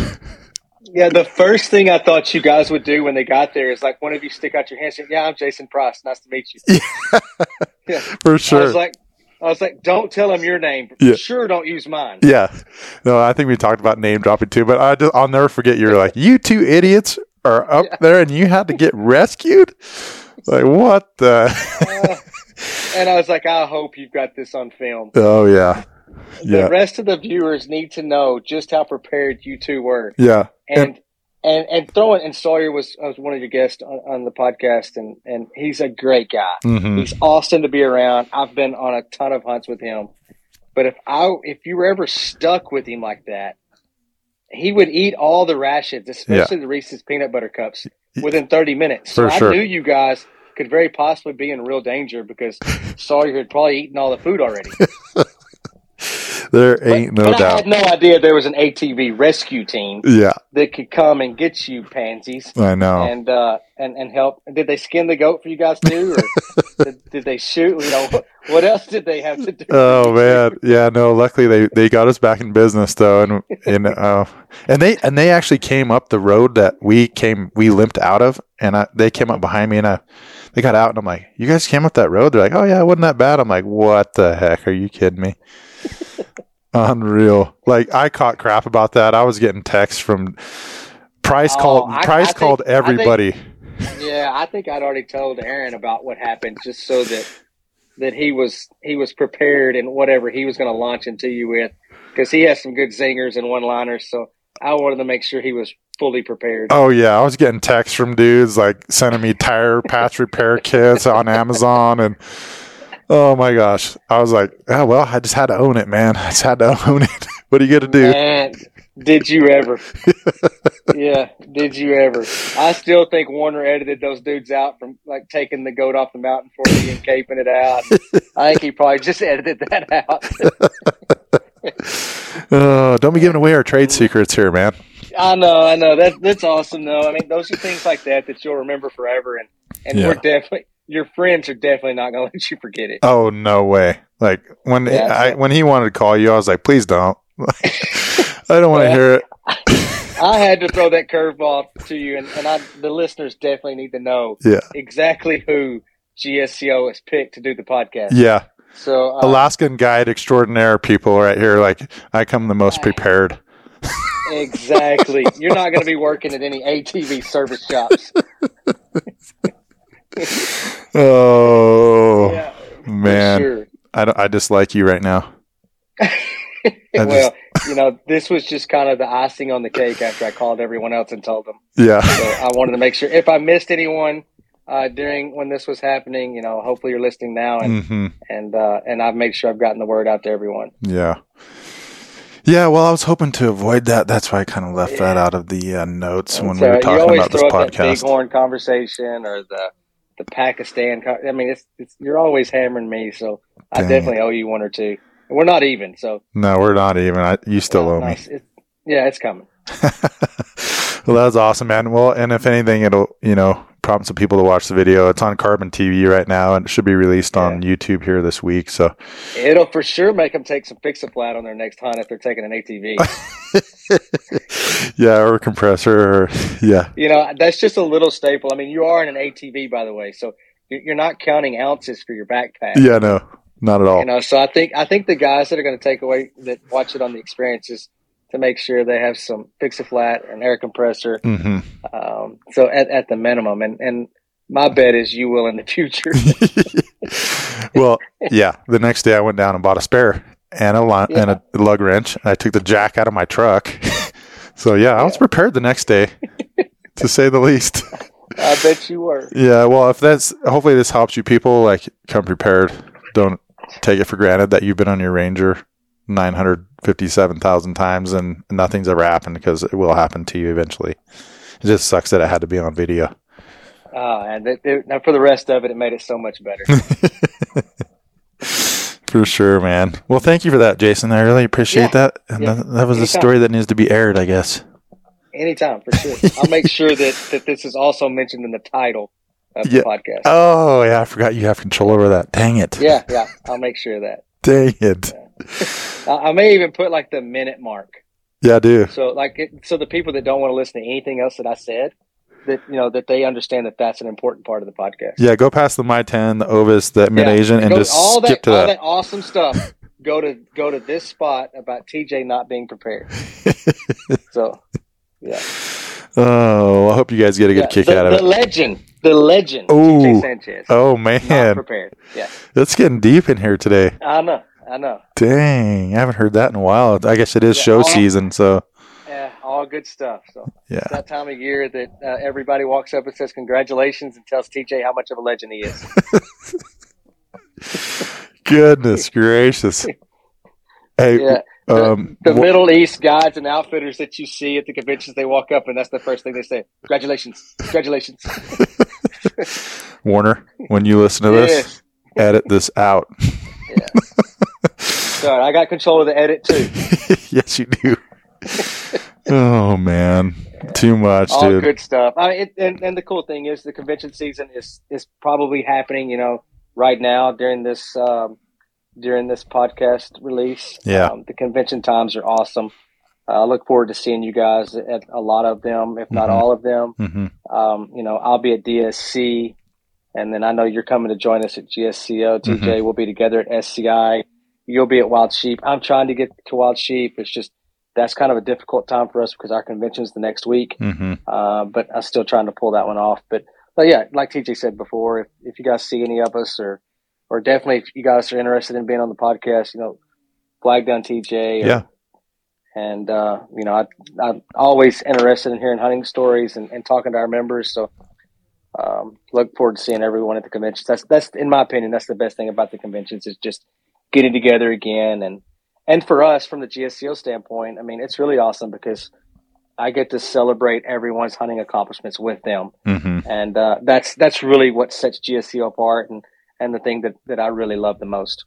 Yeah, the first thing I thought you guys would do when they got there is like one of you stick out your hand, and say, "Yeah, I'm Jason Price. Nice to meet you." *laughs* Yeah. For I sure. was like, I was like, "Don't tell them your name. Yeah. Sure, don't use mine." Yeah. No, I think we talked about name dropping too, but I just, I'll never forget you're like, you two idiots are up Yeah. there and you had to get rescued? Like, what the? Uh, and I was like, "I hope you've got this on film." oh, yeah. Yeah. The rest of the viewers need to know just how prepared you two were. Yeah. and and and throwing and Sawyer was was one of your guests on, on the podcast, and and he's a great guy. hmm He's awesome to be around. I've been on a ton of hunts with him, but if I if you were ever stuck with him like that, he would eat all the rations, especially the Reese's peanut butter cups, within thirty minutes. For so sure. I knew you guys could very possibly be in real danger because *laughs* Sawyer had probably eaten all the food already. *laughs* There But- ain't no but I had no idea there was an ATV rescue team Yeah. that could come and get you pansies I know. and uh, and and help. Did they skin the goat for you guys too, or *laughs* did, did they shoot? You know, what, what else did they have to do? Oh *laughs* man, yeah. No, luckily they, they got us back in business though, and and uh, and they and they actually came up the road that we came we limped out of, and I, they came up behind me, and I they got out, and I'm like, you guys came up that road? They're like, oh yeah, it wasn't that bad. I'm like, what the heck? Are you kidding me? Unreal. Like I caught crap about that. I was getting texts from Price Oh, called I- Price I think- called I think- everybody. Yeah, I think I'd already told Aaron about what happened, just so that that he was he was prepared and whatever he was going to launch into you with, because he has some good zingers and one liners. So I wanted to make sure he was fully prepared. Oh yeah, I was getting texts from dudes like sending me tire patch repair kits on Amazon and oh my gosh. I was like, oh well, I just had to own it, man. I just had to *laughs* own it. what are you gonna do? Man, did you ever? *laughs* yeah, did you ever? I still think Warner edited those dudes out from like taking the goat off the mountain for me and caping it out. I think he probably just *laughs* edited that out. Oh, don't be giving away our trade secrets here, man. I know, I know. That that's awesome though. I mean, those are things like that that you'll remember forever, and and Yeah. we're definitely your friends are definitely not going *laughs* to let you forget it. Oh no way. Like when Yeah, I so- when he wanted to call you, I was like, please don't. *laughs* I don't want to hear it. *laughs* I had to throw that curveball to you, and, and I, the listeners definitely need to know Yeah. exactly who GSCO has picked to do the podcast. Yeah. So uh, Alaskan guide extraordinaire people right here. Like I come the most prepared. exactly, you're not going to be working at any ATV service shops. *laughs* Oh Yeah, man. sure. I, don't, I dislike you right now. *laughs* Well, you know, this was just kind of the icing on the cake after I called everyone else and told them. Yeah. So I wanted to make sure if I missed anyone uh, during when this was happening, you know, hopefully you're listening now, and hmm and uh, and I've made sure I've gotten the word out to everyone. Yeah. Yeah, well, I was hoping to avoid that. That's why I kind of left that out of the uh, notes when So we were talking about this that podcast. bighorn conversation or the the Pakistan. I mean, it's, it's you're always hammering me, so I definitely owe you one or two. We're not even, so No, we're not even. I, you still owe no, me. yeah, it's coming. *laughs* well, that's awesome, man. Well, and if anything, it'll you know prompt some people to watch the video. It's on Carbon TV right now, and it should be released on YouTube here this week. So, It'll for sure make them take some fix a flat on their next hunt if they're taking an ATV. *laughs* yeah, or a compressor, or yeah, you know, that's just a little staple. I mean, you are in an ATV, by the way, so you're you're not counting ounces for your backpack. yeah, no, not at all. You know, so I think I think the guys that are going to take away that watch it on the experiences to make sure they have some fix a flat and air compressor. hmm Um, so at, at the minimum, and and my bet is you will in the *laughs* future. *laughs* well, yeah. The next day, I went down and bought a spare and a li- and a lug wrench. And I took the jack out of my truck. *laughs* so yeah, I was Yeah. prepared the next day, to say the least. I bet you were. Yeah, well, if that's hopefully this helps you people like come prepared. Don't take it for granted that you've been on your Ranger 957,000 times and nothing's ever happened because it will happen to you eventually. It just sucks that it had to be on video. Oh, and it, it, now for the rest of it, it made it so much better. *laughs* For sure, man. Well, thank you for that, Jason. I really appreciate Yeah. that. And Yeah. that, that was a story that needs to be aired, I guess. Anytime, for sure. I'll make sure that, that this is also mentioned in the title of Yeah. the podcast. Oh, yeah, I forgot you have control over that. Dang it. yeah, yeah, I'll make sure of that. *laughs* Dang it. I, may even put like the minute mark. Yeah, I do. So like, it, so the people that don't want to listen to anything else that I said, that you know, that they understand that that's an important part of the podcast. Yeah, go past the My 10, the Ovis, the Mid Asian, and just all skip that, to all that. that awesome stuff. *laughs* Go to go to this spot about TJ not being prepared. *laughs* so, yeah, Oh, I hope you guys get a good Yeah, kick the, out of the it. legend, the legend, Ooh. TJ Sanchez, Oh not man, prepared. Yeah, it's getting deep in here today. I know, I know. Dang, I haven't heard that in a while. I guess it is Yeah, show all- season, so Yeah, all good stuff. So yeah. it's that time of year that uh, everybody walks up and says congratulations and tells TJ how much of a legend he is. *laughs* Goodness gracious. Hey, Yeah. The, um, the wh- Middle East guides and outfitters that you see at the conventions, they walk up and that's the first thing they say. Congratulations. Congratulations. *laughs* Warner, when you listen to this, edit this out. *laughs* Sorry, I got control of the edit too. *laughs* yes, you do. oh man, too much, All dude. good stuff. I mean, it, and, and the cool thing is the convention season is is probably happening. You know, right now during this um, during this podcast release. Yeah. Um, the convention times are awesome. Uh, I look forward to seeing you guys at a lot of them, if not Mhm. all of them. hmm Um, you know, I'll be at DSC, and then I know you're coming to join us at GSCO. TJ, we'll be together at SCI. You'll be at Wild Sheep. I'm trying to get to Wild Sheep. It's just that's kind of a difficult time for us because our convention's the next week. hmm Uh, but I'm still trying to pull that one off. But but yeah, like TJ said before, if, if you guys see any of us or or definitely if you guys are interested in being on the podcast, you know, flag down TJ. or- Yeah. And uh, you know, I, I'm always interested in hearing hunting stories and, and talking to our members. So um, look forward to seeing everyone at the conventions. That's that's in my opinion, that's the best thing about the conventions is just getting together again and and for us from the GSCO standpoint, I mean, it's really awesome because I get to celebrate everyone's hunting accomplishments with them, hmm and uh, that's that's really what sets GSCO apart, and and the thing that that I really love the most.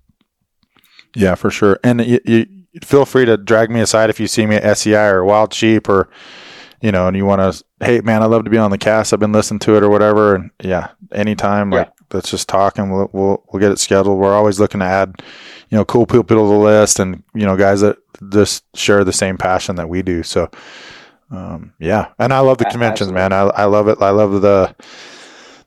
Yeah, for sure. And you, you feel free to drag me aside if you see me at SCI or Wild Sheep or you know, and you want to, hey man, I love to be on the cast. I've been listening to it or whatever. And yeah, anytime, Yeah. Let's just talk and we'll we'll we'll get it scheduled. We're always looking to add, you know, cool people to the list and you know, guys that just share the same passion that we do. So, um, yeah, and I love the conventions, absolutely. man. I I love it. I love the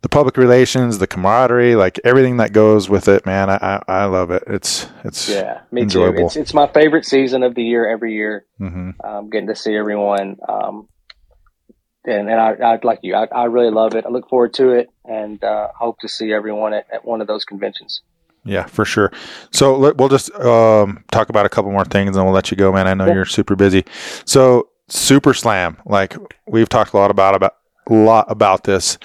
the public relations, the camaraderie, like everything that goes with it, man. I I, I love it. It's it's Yeah, me Enjoyable. too. It's it's my favorite season of the year every year. hmm Um, getting to see everyone, um, and and I, I like you. I, I really love it. I look forward to it, and uh, hope to see everyone at, at one of those conventions. Yeah, for sure. So let, we'll just um, talk about a couple more things, and we'll let you go, man. I know Yeah. you're super busy. So Super Slam, like we've talked a lot about about a lot about this,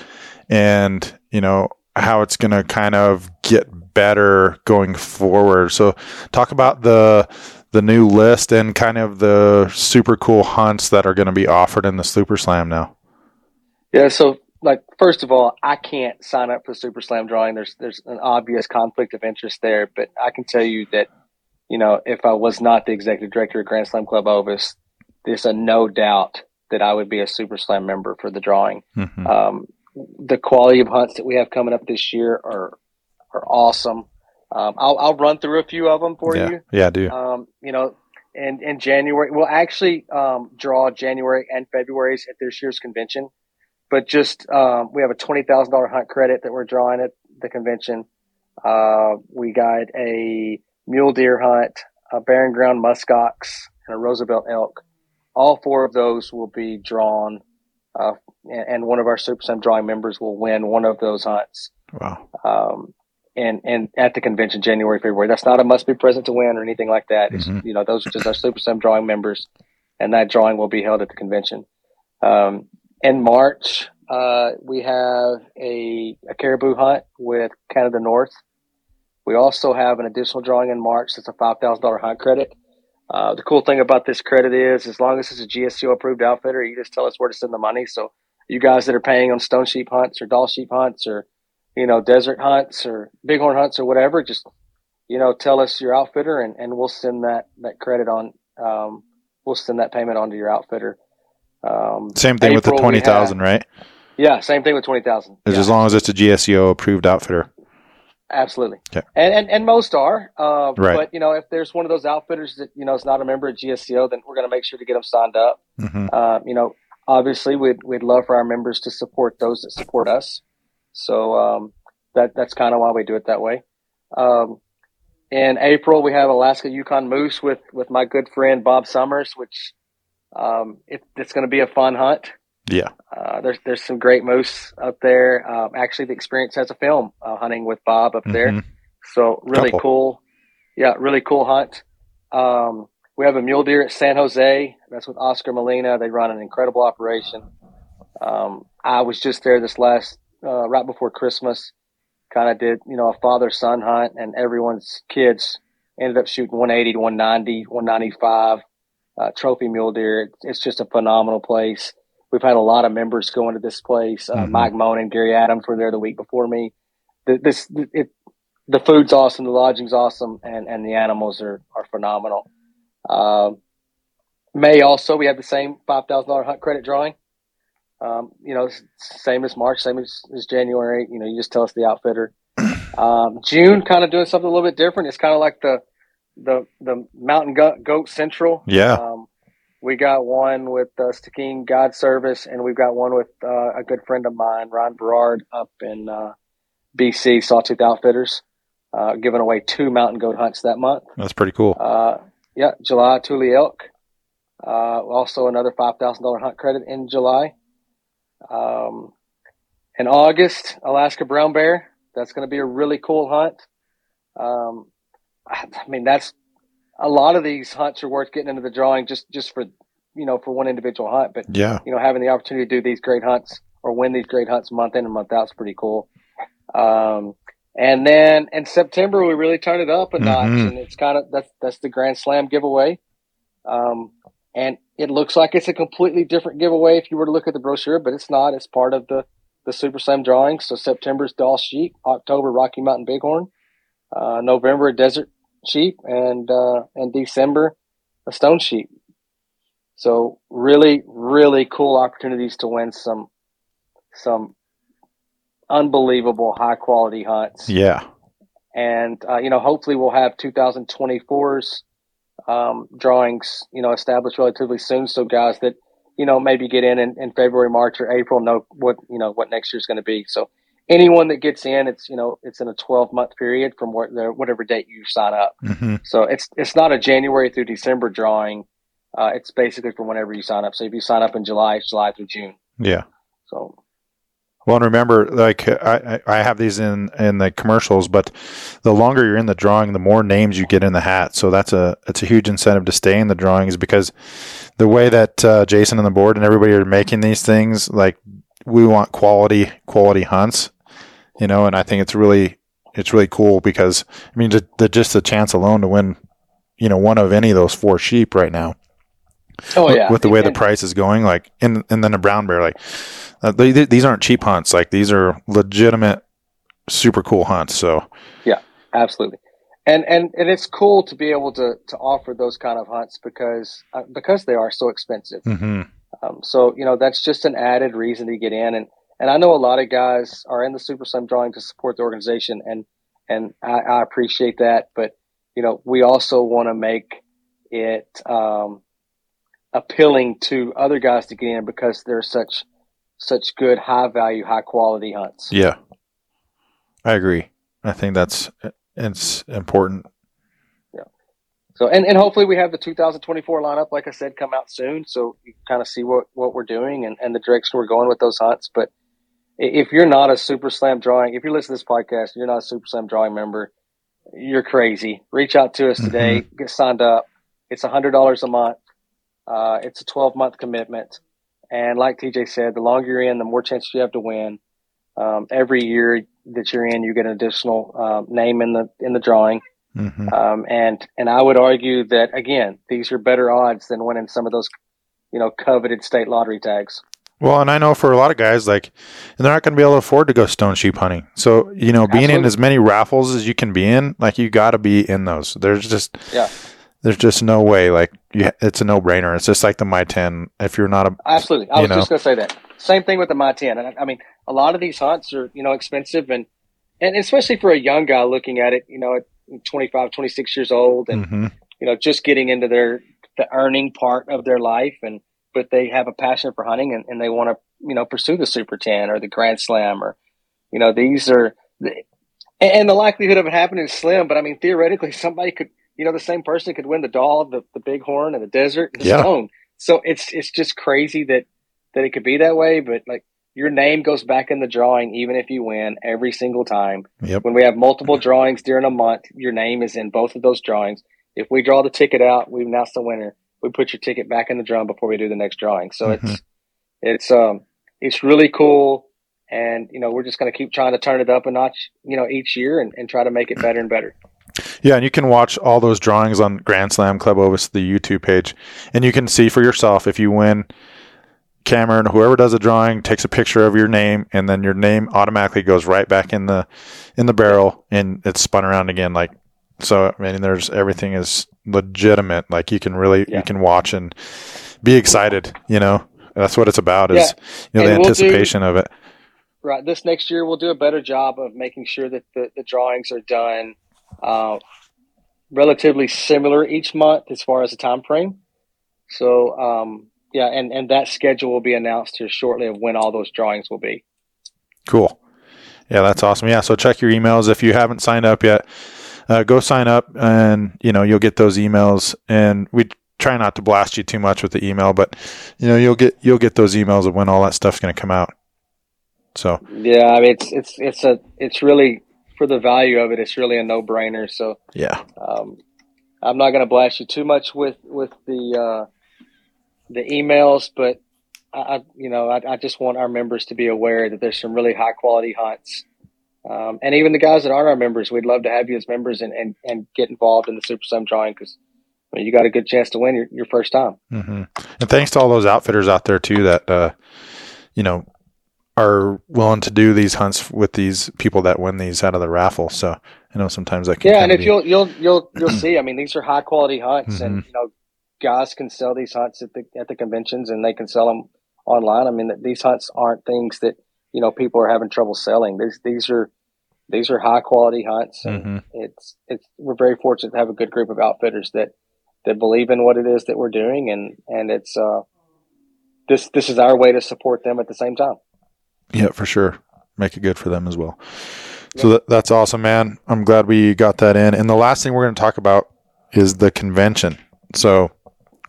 and you know how it's going to kind of get better going forward. So talk about the the new list and kind of the super cool hunts that are going to be offered in the Super Slam now. Yeah, so like first of all, I can't sign up for Super Slam drawing. There's there's an obvious conflict of interest there, but I can tell you that you know if I was not the executive director of Grand Slam Club Ovis, there's a no doubt that I would be a Super Slam member for the drawing. hmm Um, the quality of hunts that we have coming up this year are are awesome. Um, I'll, I'll run through a few of them for yeah, you. yeah, I do. Um, you know, in, in January, we'll actually um, draw January and February's at this year's convention. But just um, we have a twenty thousand dollar hunt credit that we're drawing at the convention. Uh, we got a mule deer hunt, a barren ground muskox, and a Roosevelt elk. All four of those will be drawn, uh, and, and one of our Super Slam drawing members will win one of those hunts Wow. um, and and at the convention January February. That's not a must be present to win or anything like that. It's, Mhm. you know those are just our Super Slam drawing members, and that drawing will be held at the convention. Um, in March, uh, we have a, a caribou hunt with Canada North. We also have an additional drawing in March. That's a five thousand dollar hunt credit. Uh, the cool thing about this credit is, as long as it's a GSCO approved outfitter, you just tell us where to send the money. So, you guys that are paying on stone sheep hunts or Dall sheep hunts or you know, desert hunts or bighorn hunts or whatever, just, you know, tell us your outfitter and, and we'll send that, that credit on, um, we'll send that payment on to your outfitter. Um, Same thing with the twenty thousand, right? yeah, same thing with 20,000. As Yeah, as long as it's a GSCO approved outfitter. absolutely. Okay. And, and, and most are, uh, Right. but you know, if there's one of those outfitters that, you know, is not a member of GSCO, then we're going to make sure to get them signed up. hmm Uh, you know, obviously we'd, we'd love for our members to support those that support us. So, um, that, that's kind of why we do it that way. Um, in April, we have Alaska Yukon Moose with, with my good friend Bob Summers, which, um, it, it's going to be a fun hunt. Yeah. Uh, there's, there's some great moose up there. Um, actually the experience has a film, uh, hunting with Bob up there. Mhm. So really Couple. cool. Yeah, really cool hunt. Um, we have a mule deer at San Jose. That's with Oscar Molina. They run an incredible operation. Um, I was just there this last, uh, right before Christmas. Kind of did, you know, a father son hunt and everyone's kids ended up shooting 180 to 190, 195, uh, trophy mule deer. It's, just a phenomenal place. We've had a lot of members going to this place. Uh, Mhm. Mike Moan and Gary Adams were there the week before me. Th- This, it, the food's awesome, the lodging's awesome, and, and the animals are, are phenomenal. Um, May also, we have the same $5,000 hunt credit drawing. Um, you know, same as March, same as, as January. You know, you just tell us the outfitter. *clears throat* Um, June, kind of doing something a little bit different. It's kind of like the the the Mountain Goat, Central. Yeah. Um, we got one with uh, God Service, and we've got one with uh, a good friend of mine, Ron Berard, up in uh, BC, Sawtooth Outfitters, uh, giving away two mountain goat hunts that month. That's pretty cool. Uh, yeah, July Tule Elk. Uh, also another five thousand dollar hunt credit in July. Um, in August, Alaska brown bear. That's going to be a really cool hunt. Um, I mean, that's a lot of these hunts are worth getting into the drawing just just for you know for one individual hunt. But Yeah. you know, having the opportunity to do these great hunts or win these great hunts month in and month out is pretty cool. Um, and then in September, we really turn it up a notch, Mhm. and it's kind of that's that's the Grand Slam giveaway. Um, and it looks like it's a completely different giveaway if you were to look at the brochure, but it's not. It's part of the the Super Slam drawing. So September's Dall Sheep, October Rocky Mountain Bighorn, uh, November Desert Sheep, and uh, and December a Stone Sheep. So really, really cool opportunities to win some some unbelievable high quality hunts. Yeah. And uh, you know, hopefully we'll have 2024's um, drawings, you know, established relatively soon. So guys that you know maybe get in, in in February, March, or April know what you know what next year's going to be. So anyone that gets in, it's you know it's in a 12 month period from what the, whatever date you sign up. hmm So it's it's not a January through December drawing. Uh, it's basically from whenever you sign up. So if you sign up in July, it's July through June. Yeah. So Well, and remember, like I, I have these in in the commercials, but the longer you're in the drawing, the more names you get in the hat. So that's a it's a huge incentive to stay in the drawings because the way that uh, Jason and the board and everybody are making these things, like we want quality quality hunts, you know. And I think it's really it's really cool because I mean, the, the just the chance alone to win, you know, one of any of those four sheep right now oh with- yeah, with the way the price is going, like in and then a brown bear, like uh, they, these aren't cheap hunts. Like these are legitimate, super cool hunts. So. Yeah, absolutely. And and and it's cool to be able to to offer those kind of hunts because uh, because they are so expensive. Hmm um, so you know that's just an added reason to get in. And and i know a lot of guys are in the Super Slam drawing to support the organization and and i, I appreciate that. But you know we also want to make it um, appealing to other guys to get in because they're such such good high value high quality hunts yeah, I agree. I think that's it's important. Yeah. So and, and hopefully we have the 2024 lineup, like I said, come out soon, so you kind of see what, what we're doing and, and the direction we're going with those hunts. But if you're not a Super Slam drawing, if you're listening to this podcast, you're not a Super Slam drawing member, you're crazy. Reach out to us today, get signed up. It's a hundred dollars a month. Uh, it's a 12 month commitment, and like TJ said, the longer you're in, the more chances you have to win. Um, every year that you're in, you get an additional uh, name in the in the drawing. hmm Um, and and I would argue that again, these are better odds than winning some of those, you know, coveted state lottery tags. Well, and I know for a lot of guys, like they're not going to be able to afford to go stone sheep hunting. So you know, being in as many raffles as you can be in, like you got to be in those. There's just Yeah. There's just no way. Like you, it's a no brainer. It's just like the my ten. If you're not a Absolutely, I was know. just going to say that. Same thing with the my ten. And I, I mean, a lot of these hunts are you know expensive and and especially for a young guy looking at it, you know, at 25, 26 years old, and Mhm. you know, just getting into their the earning part of their life, and but they have a passion for hunting and, and they want to you know pursue the Super Ten or the Grand Slam or you know these are the, and the likelihood of it happening is slim. But I mean, theoretically, somebody could you know the same person could win the Dall, the the Bighorn, and the Desert, and the Yeah. Stone. So it's it's just crazy that that it could be that way. But like your name goes back in the drawing even if you win every single time Yep. when we have multiple drawings during a month, your name is in both of those drawings. If we draw the ticket out, we announce the winner. We put your ticket back in the drum before we do the next drawing. So Mhm. it's it's um it's really cool, and you know we're just going to keep trying to turn it up a notch, you know, each year and, and try to make it better and better. Yeah, and you can watch all those drawings on Grand Slam Club Ovis, the YouTube page, and you can see for yourself if you win. Cameron, whoever does a drawing, takes a picture of your name, and then your name automatically goes right back in the in the barrel, and it's spun around again. Like so, I mean, there's everything is legitimate. Like you can really Yeah. you can watch and be excited. You know, that's what it's about. Is Yeah. you know the we'll do- anticipation of it. right. This next year, we'll do a better job of making sure that the, the drawings are done uh, relatively similar each month as far as the time frame. So, um, yeah, and, and that schedule will be announced here shortly of when all those drawings will be. Cool. Yeah, that's awesome. Yeah, so check your emails if you haven't signed up yet. Uh, go sign up, and you know you'll get those emails. And we try not to blast you too much with the email, but you know you'll get you'll get those emails of when all that stuff's going to come out. So yeah, I mean it's it's it's a it's really for the value of it, it's really a no brainer. So yeah, um, I'm not going to blast you too much with with the uh, the emails, but I, you know, I, I, just want our members to be aware that there's some really high quality hunts. Um, and even the guys that aren't our members, we'd love to have you as members and, and, and get involved in the Super Slam drawing because I mean, you got a good chance to win your, your first time. Mm-hmm. And thanks to all those outfitters out there too that, uh, you know, are willing to do these hunts with these people that win these out of the raffle. So I know sometimes I can. Yeah, and if be... you'll you'll you'll you'll see. I mean, these are high quality hunts, mm-hmm. and you know, guys can sell these hunts at the at the conventions, and they can sell them online. I mean, that these hunts aren't things that you know people are having trouble selling. These these are these are high quality hunts, and mm-hmm. it's it's we're very fortunate to have a good group of outfitters that that believe in what it is that we're doing, and and it's uh this this is our way to support them at the same time. Yeah, for sure. Make it good for them as well. So that, that's awesome, man. I'm glad we got that in. And the last thing we're going to talk about is the convention. So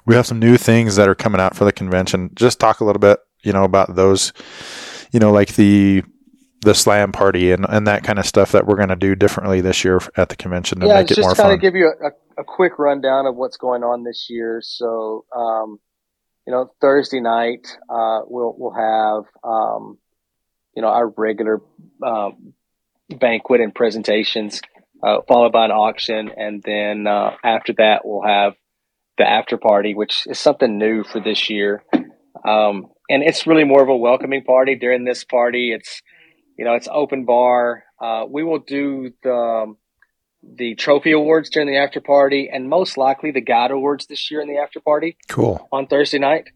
we have some new things that are coming out for the convention. Just talk a little bit, you know, about those, you know, like the the slam party and, and that kind of stuff that we're going to do differently this year at the convention to yeah, make it more fun. Just kind of give you a, a, quick rundown of what's going on this year. So, um, you know, Thursday night, uh, we'll, we'll have, um, you know, our regular, um, banquet and presentations, uh, followed by an auction. And then, uh, after that, we'll have the after party, which is something new for this year. Um, and it's really more of a welcoming party during this party. It's, you know, it's open bar. Uh, we will do the, um, the trophy awards during the after party and most likely the guide awards this year in the after party. Cool. On Thursday night.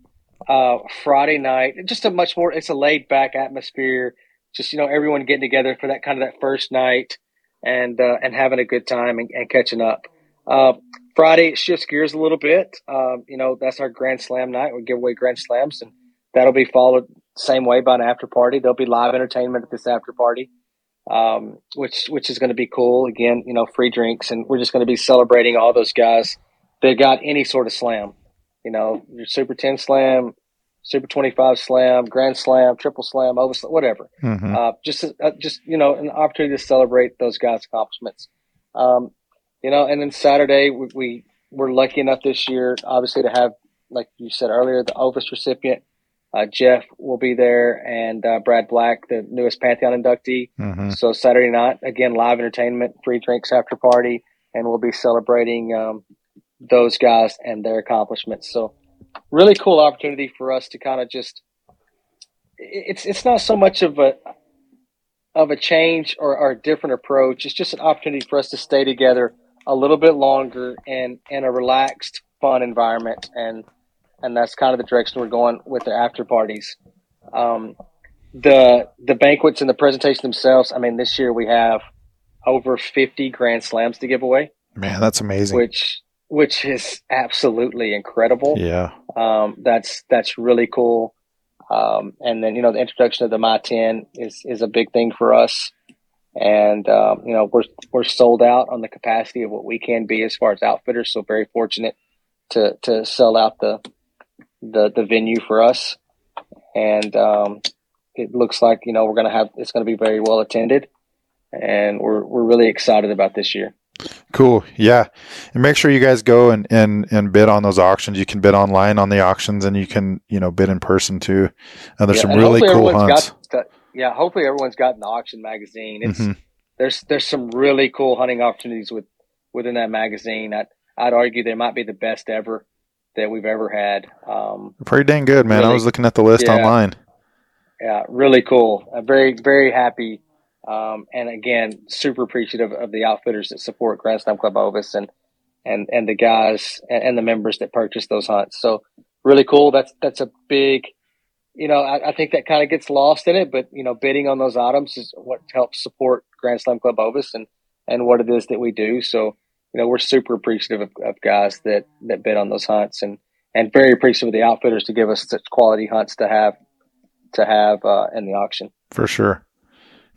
Uh, Friday night, just a much more, it's a laid back atmosphere. Just, you know, everyone getting together for that kind of that first night and, uh, and having a good time and, and catching up. Uh, Friday shifts gears a little bit. Um, you know, that's our Grand Slam night. We give away Grand Slams, and that'll be followed same way by an after party. There'll be live entertainment at this after party, um, which which is going to be cool. Again, you know, free drinks, and we're just going to be celebrating all those guys that got any sort of slam. You know, your Super Ten Slam, Super Twenty Five Slam, Grand Slam, Triple Slam, Over whatever. Mm-hmm. Uh, just uh, just you know, an opportunity to celebrate those guys' accomplishments. Um, you know, and then Saturday we, we were lucky enough this year, obviously, to have, like you said earlier, the Ovis recipient. Uh, Jeff will be there, and uh, Brad Black, the newest Pantheon inductee. Mm-hmm. So Saturday night, again, live entertainment, free drinks after party, and we'll be celebrating um, those guys and their accomplishments. So really cool opportunity for us to kind of just. It's it's not so much of a of a change or, or a different approach. It's just an opportunity for us to stay together a little bit longer and in a relaxed, fun environment, and and that's kind of the direction we're going with the after parties. Um, the the banquets and the presentation themselves. I mean, this year we have over fifty grand slams to give away. Man, that's amazing. Which which is absolutely incredible. Yeah, um, that's that's really cool. Um, and then you know the introduction of the My Ten is is a big thing for us and um, you know we're we're sold out on the capacity of what we can be as far as outfitters. So very fortunate to to sell out the the the venue for us, and um, it looks like you know we're gonna have it's gonna be very well attended, and we're we're really excited about this year. Cool. Yeah. And make sure you guys go and, and, and bid on those auctions. You can bid online on the auctions and you can, you know, bid in person too. And there's yeah, some and really cool hunts. To, yeah, hopefully everyone's gotten the auction magazine. It's mm-hmm. there's there's some really cool hunting opportunities with within that magazine. I'd I'd argue they might be the best ever that we've ever had. Um, Pretty dang good, man. Really, I was looking at the list yeah, online. Yeah, really cool. I'm very very happy, um, and again, super appreciative of the outfitters that support Grand Slam Club Ovis and and and the guys and, and the members that purchase those hunts. So really cool. That's that's a big you know, I, I think that kind of gets lost in it. But you know, bidding on those items is what helps support Grand Slam Club Ovis and and what it is that we do. So you know, we're super appreciative of, of guys that that bid on those hunts and and very appreciative of the outfitters to give us such quality hunts to have to have uh, in the auction. For sure.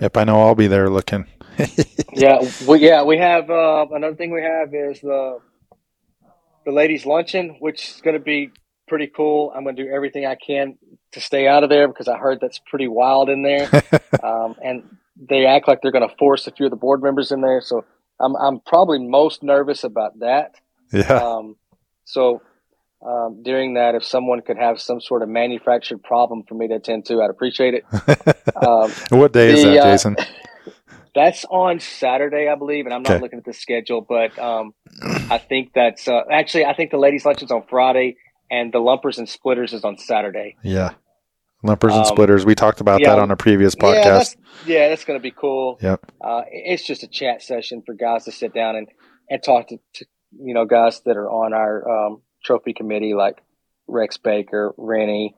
Yep, I know I'll be there looking. *laughs* yeah, we, yeah, we have uh, another thing we have is the the ladies' luncheon, which is going to be pretty cool. I'm going to do everything I can to stay out of there because I heard that's pretty wild in there, *laughs* um, and they act like they're going to force a few of the board members in there. So I'm I'm probably most nervous about that. Yeah. Um, so um, during that, if someone could have some sort of manufactured problem for me to attend to, I'd appreciate it. *laughs* Um, what day is that, uh, Jason? *laughs* that's on Saturday, I believe, and I'm not okay. looking at the schedule, but um, I think that's uh, actually I think the ladies' lunch is on Friday, and the lumpers and splitters is on Saturday. Yeah, lumpers and um, splitters. We talked about yeah, that on a previous podcast. Yeah, that's, yeah, that's going to be cool. Yep. Uh, it's just a chat session for guys to sit down and and talk to, to you know guys that are on our um, trophy committee like Rex Baker, Rennie,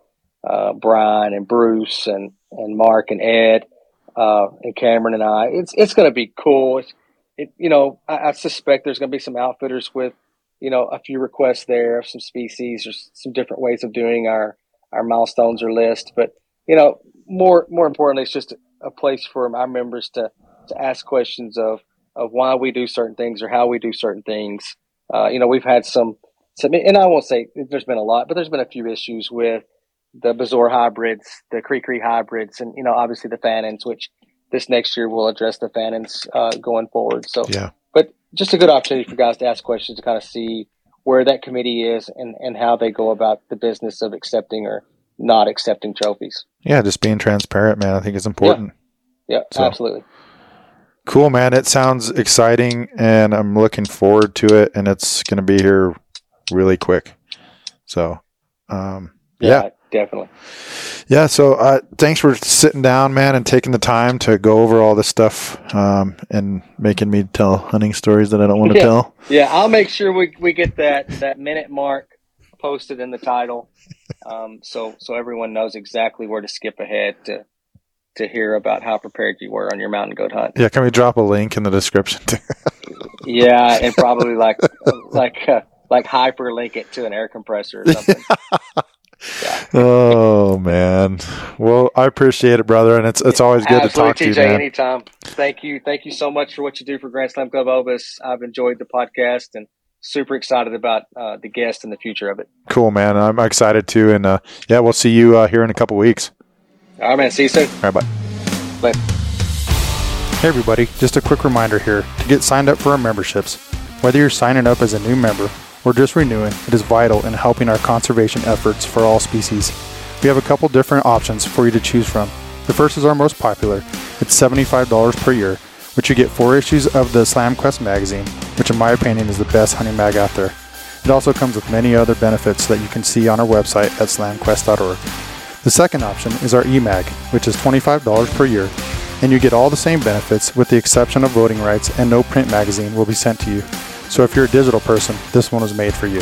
uh, Brian, and Bruce, and and Mark and Ed, uh, and Cameron and I. It's it's going to be cool. It's, it, you know, I, I suspect there's going to be some outfitters with, you know, a few requests there, some species, or some different ways of doing our our milestones or list. But you know, more more importantly, it's just a place for our members to to ask questions of of why we do certain things or how we do certain things. Uh, you know, we've had some so, and I won't say there's been a lot, but there's been a few issues with the Bezoar hybrids, the Kri-Kri hybrids, and you know, obviously the Fannins, which this next year we'll address the Fannins uh, going forward. So, yeah, but just a good opportunity for guys to ask questions to kind of see where that committee is and and how they go about the business of accepting or not accepting trophies. Yeah, just being transparent, man. I think is important. Yeah, yeah so. absolutely. Cool, man. It sounds exciting, and I'm looking forward to it. And it's going to be here really quick. So, um, yeah, yeah, definitely. Yeah. So, uh, thanks for sitting down, man, and taking the time to go over all this stuff, um, and making me tell hunting stories that I don't want to yeah. tell. Yeah. I'll make sure we, we get that, that minute mark posted in the title. Um, so, so everyone knows exactly where to skip ahead to, to hear about how prepared you were on your mountain goat hunt. Yeah, can we drop a link in the description? *laughs* too? yeah, and probably like like uh, like hyperlink it to an air compressor or something. *laughs* yeah. Oh man. Well, I appreciate it, brother, and it's it's always good Absolutely, to talk TJ, to you, man. Anytime. Thank you, thank you so much for what you do for Grand Slam Club Ovis. I've enjoyed the podcast and super excited about uh, the guest and the future of it. Cool, man. I'm excited too, and uh, yeah, we'll see you uh, here in a couple weeks. All right, man. See you soon. All right, bye. Bye. Hey, everybody. Just a quick reminder here to get signed up for our memberships. Whether you're signing up as a new member or just renewing, it is vital in helping our conservation efforts for all species. We have a couple different options for you to choose from. The first is our most popular. It's $75 per year, which you get four issues of the SlamQuest magazine, which in my opinion is the best hunting mag out there. It also comes with many other benefits that you can see on our website at slamquest.org. The second option is our eMag, which is $25 per year, and you get all the same benefits with the exception of voting rights and no print magazine will be sent to you. So if you're a digital person, this one is made for you.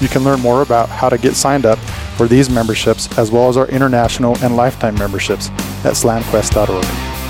You can learn more about how to get signed up for these memberships as well as our international and lifetime memberships at slamquest.org.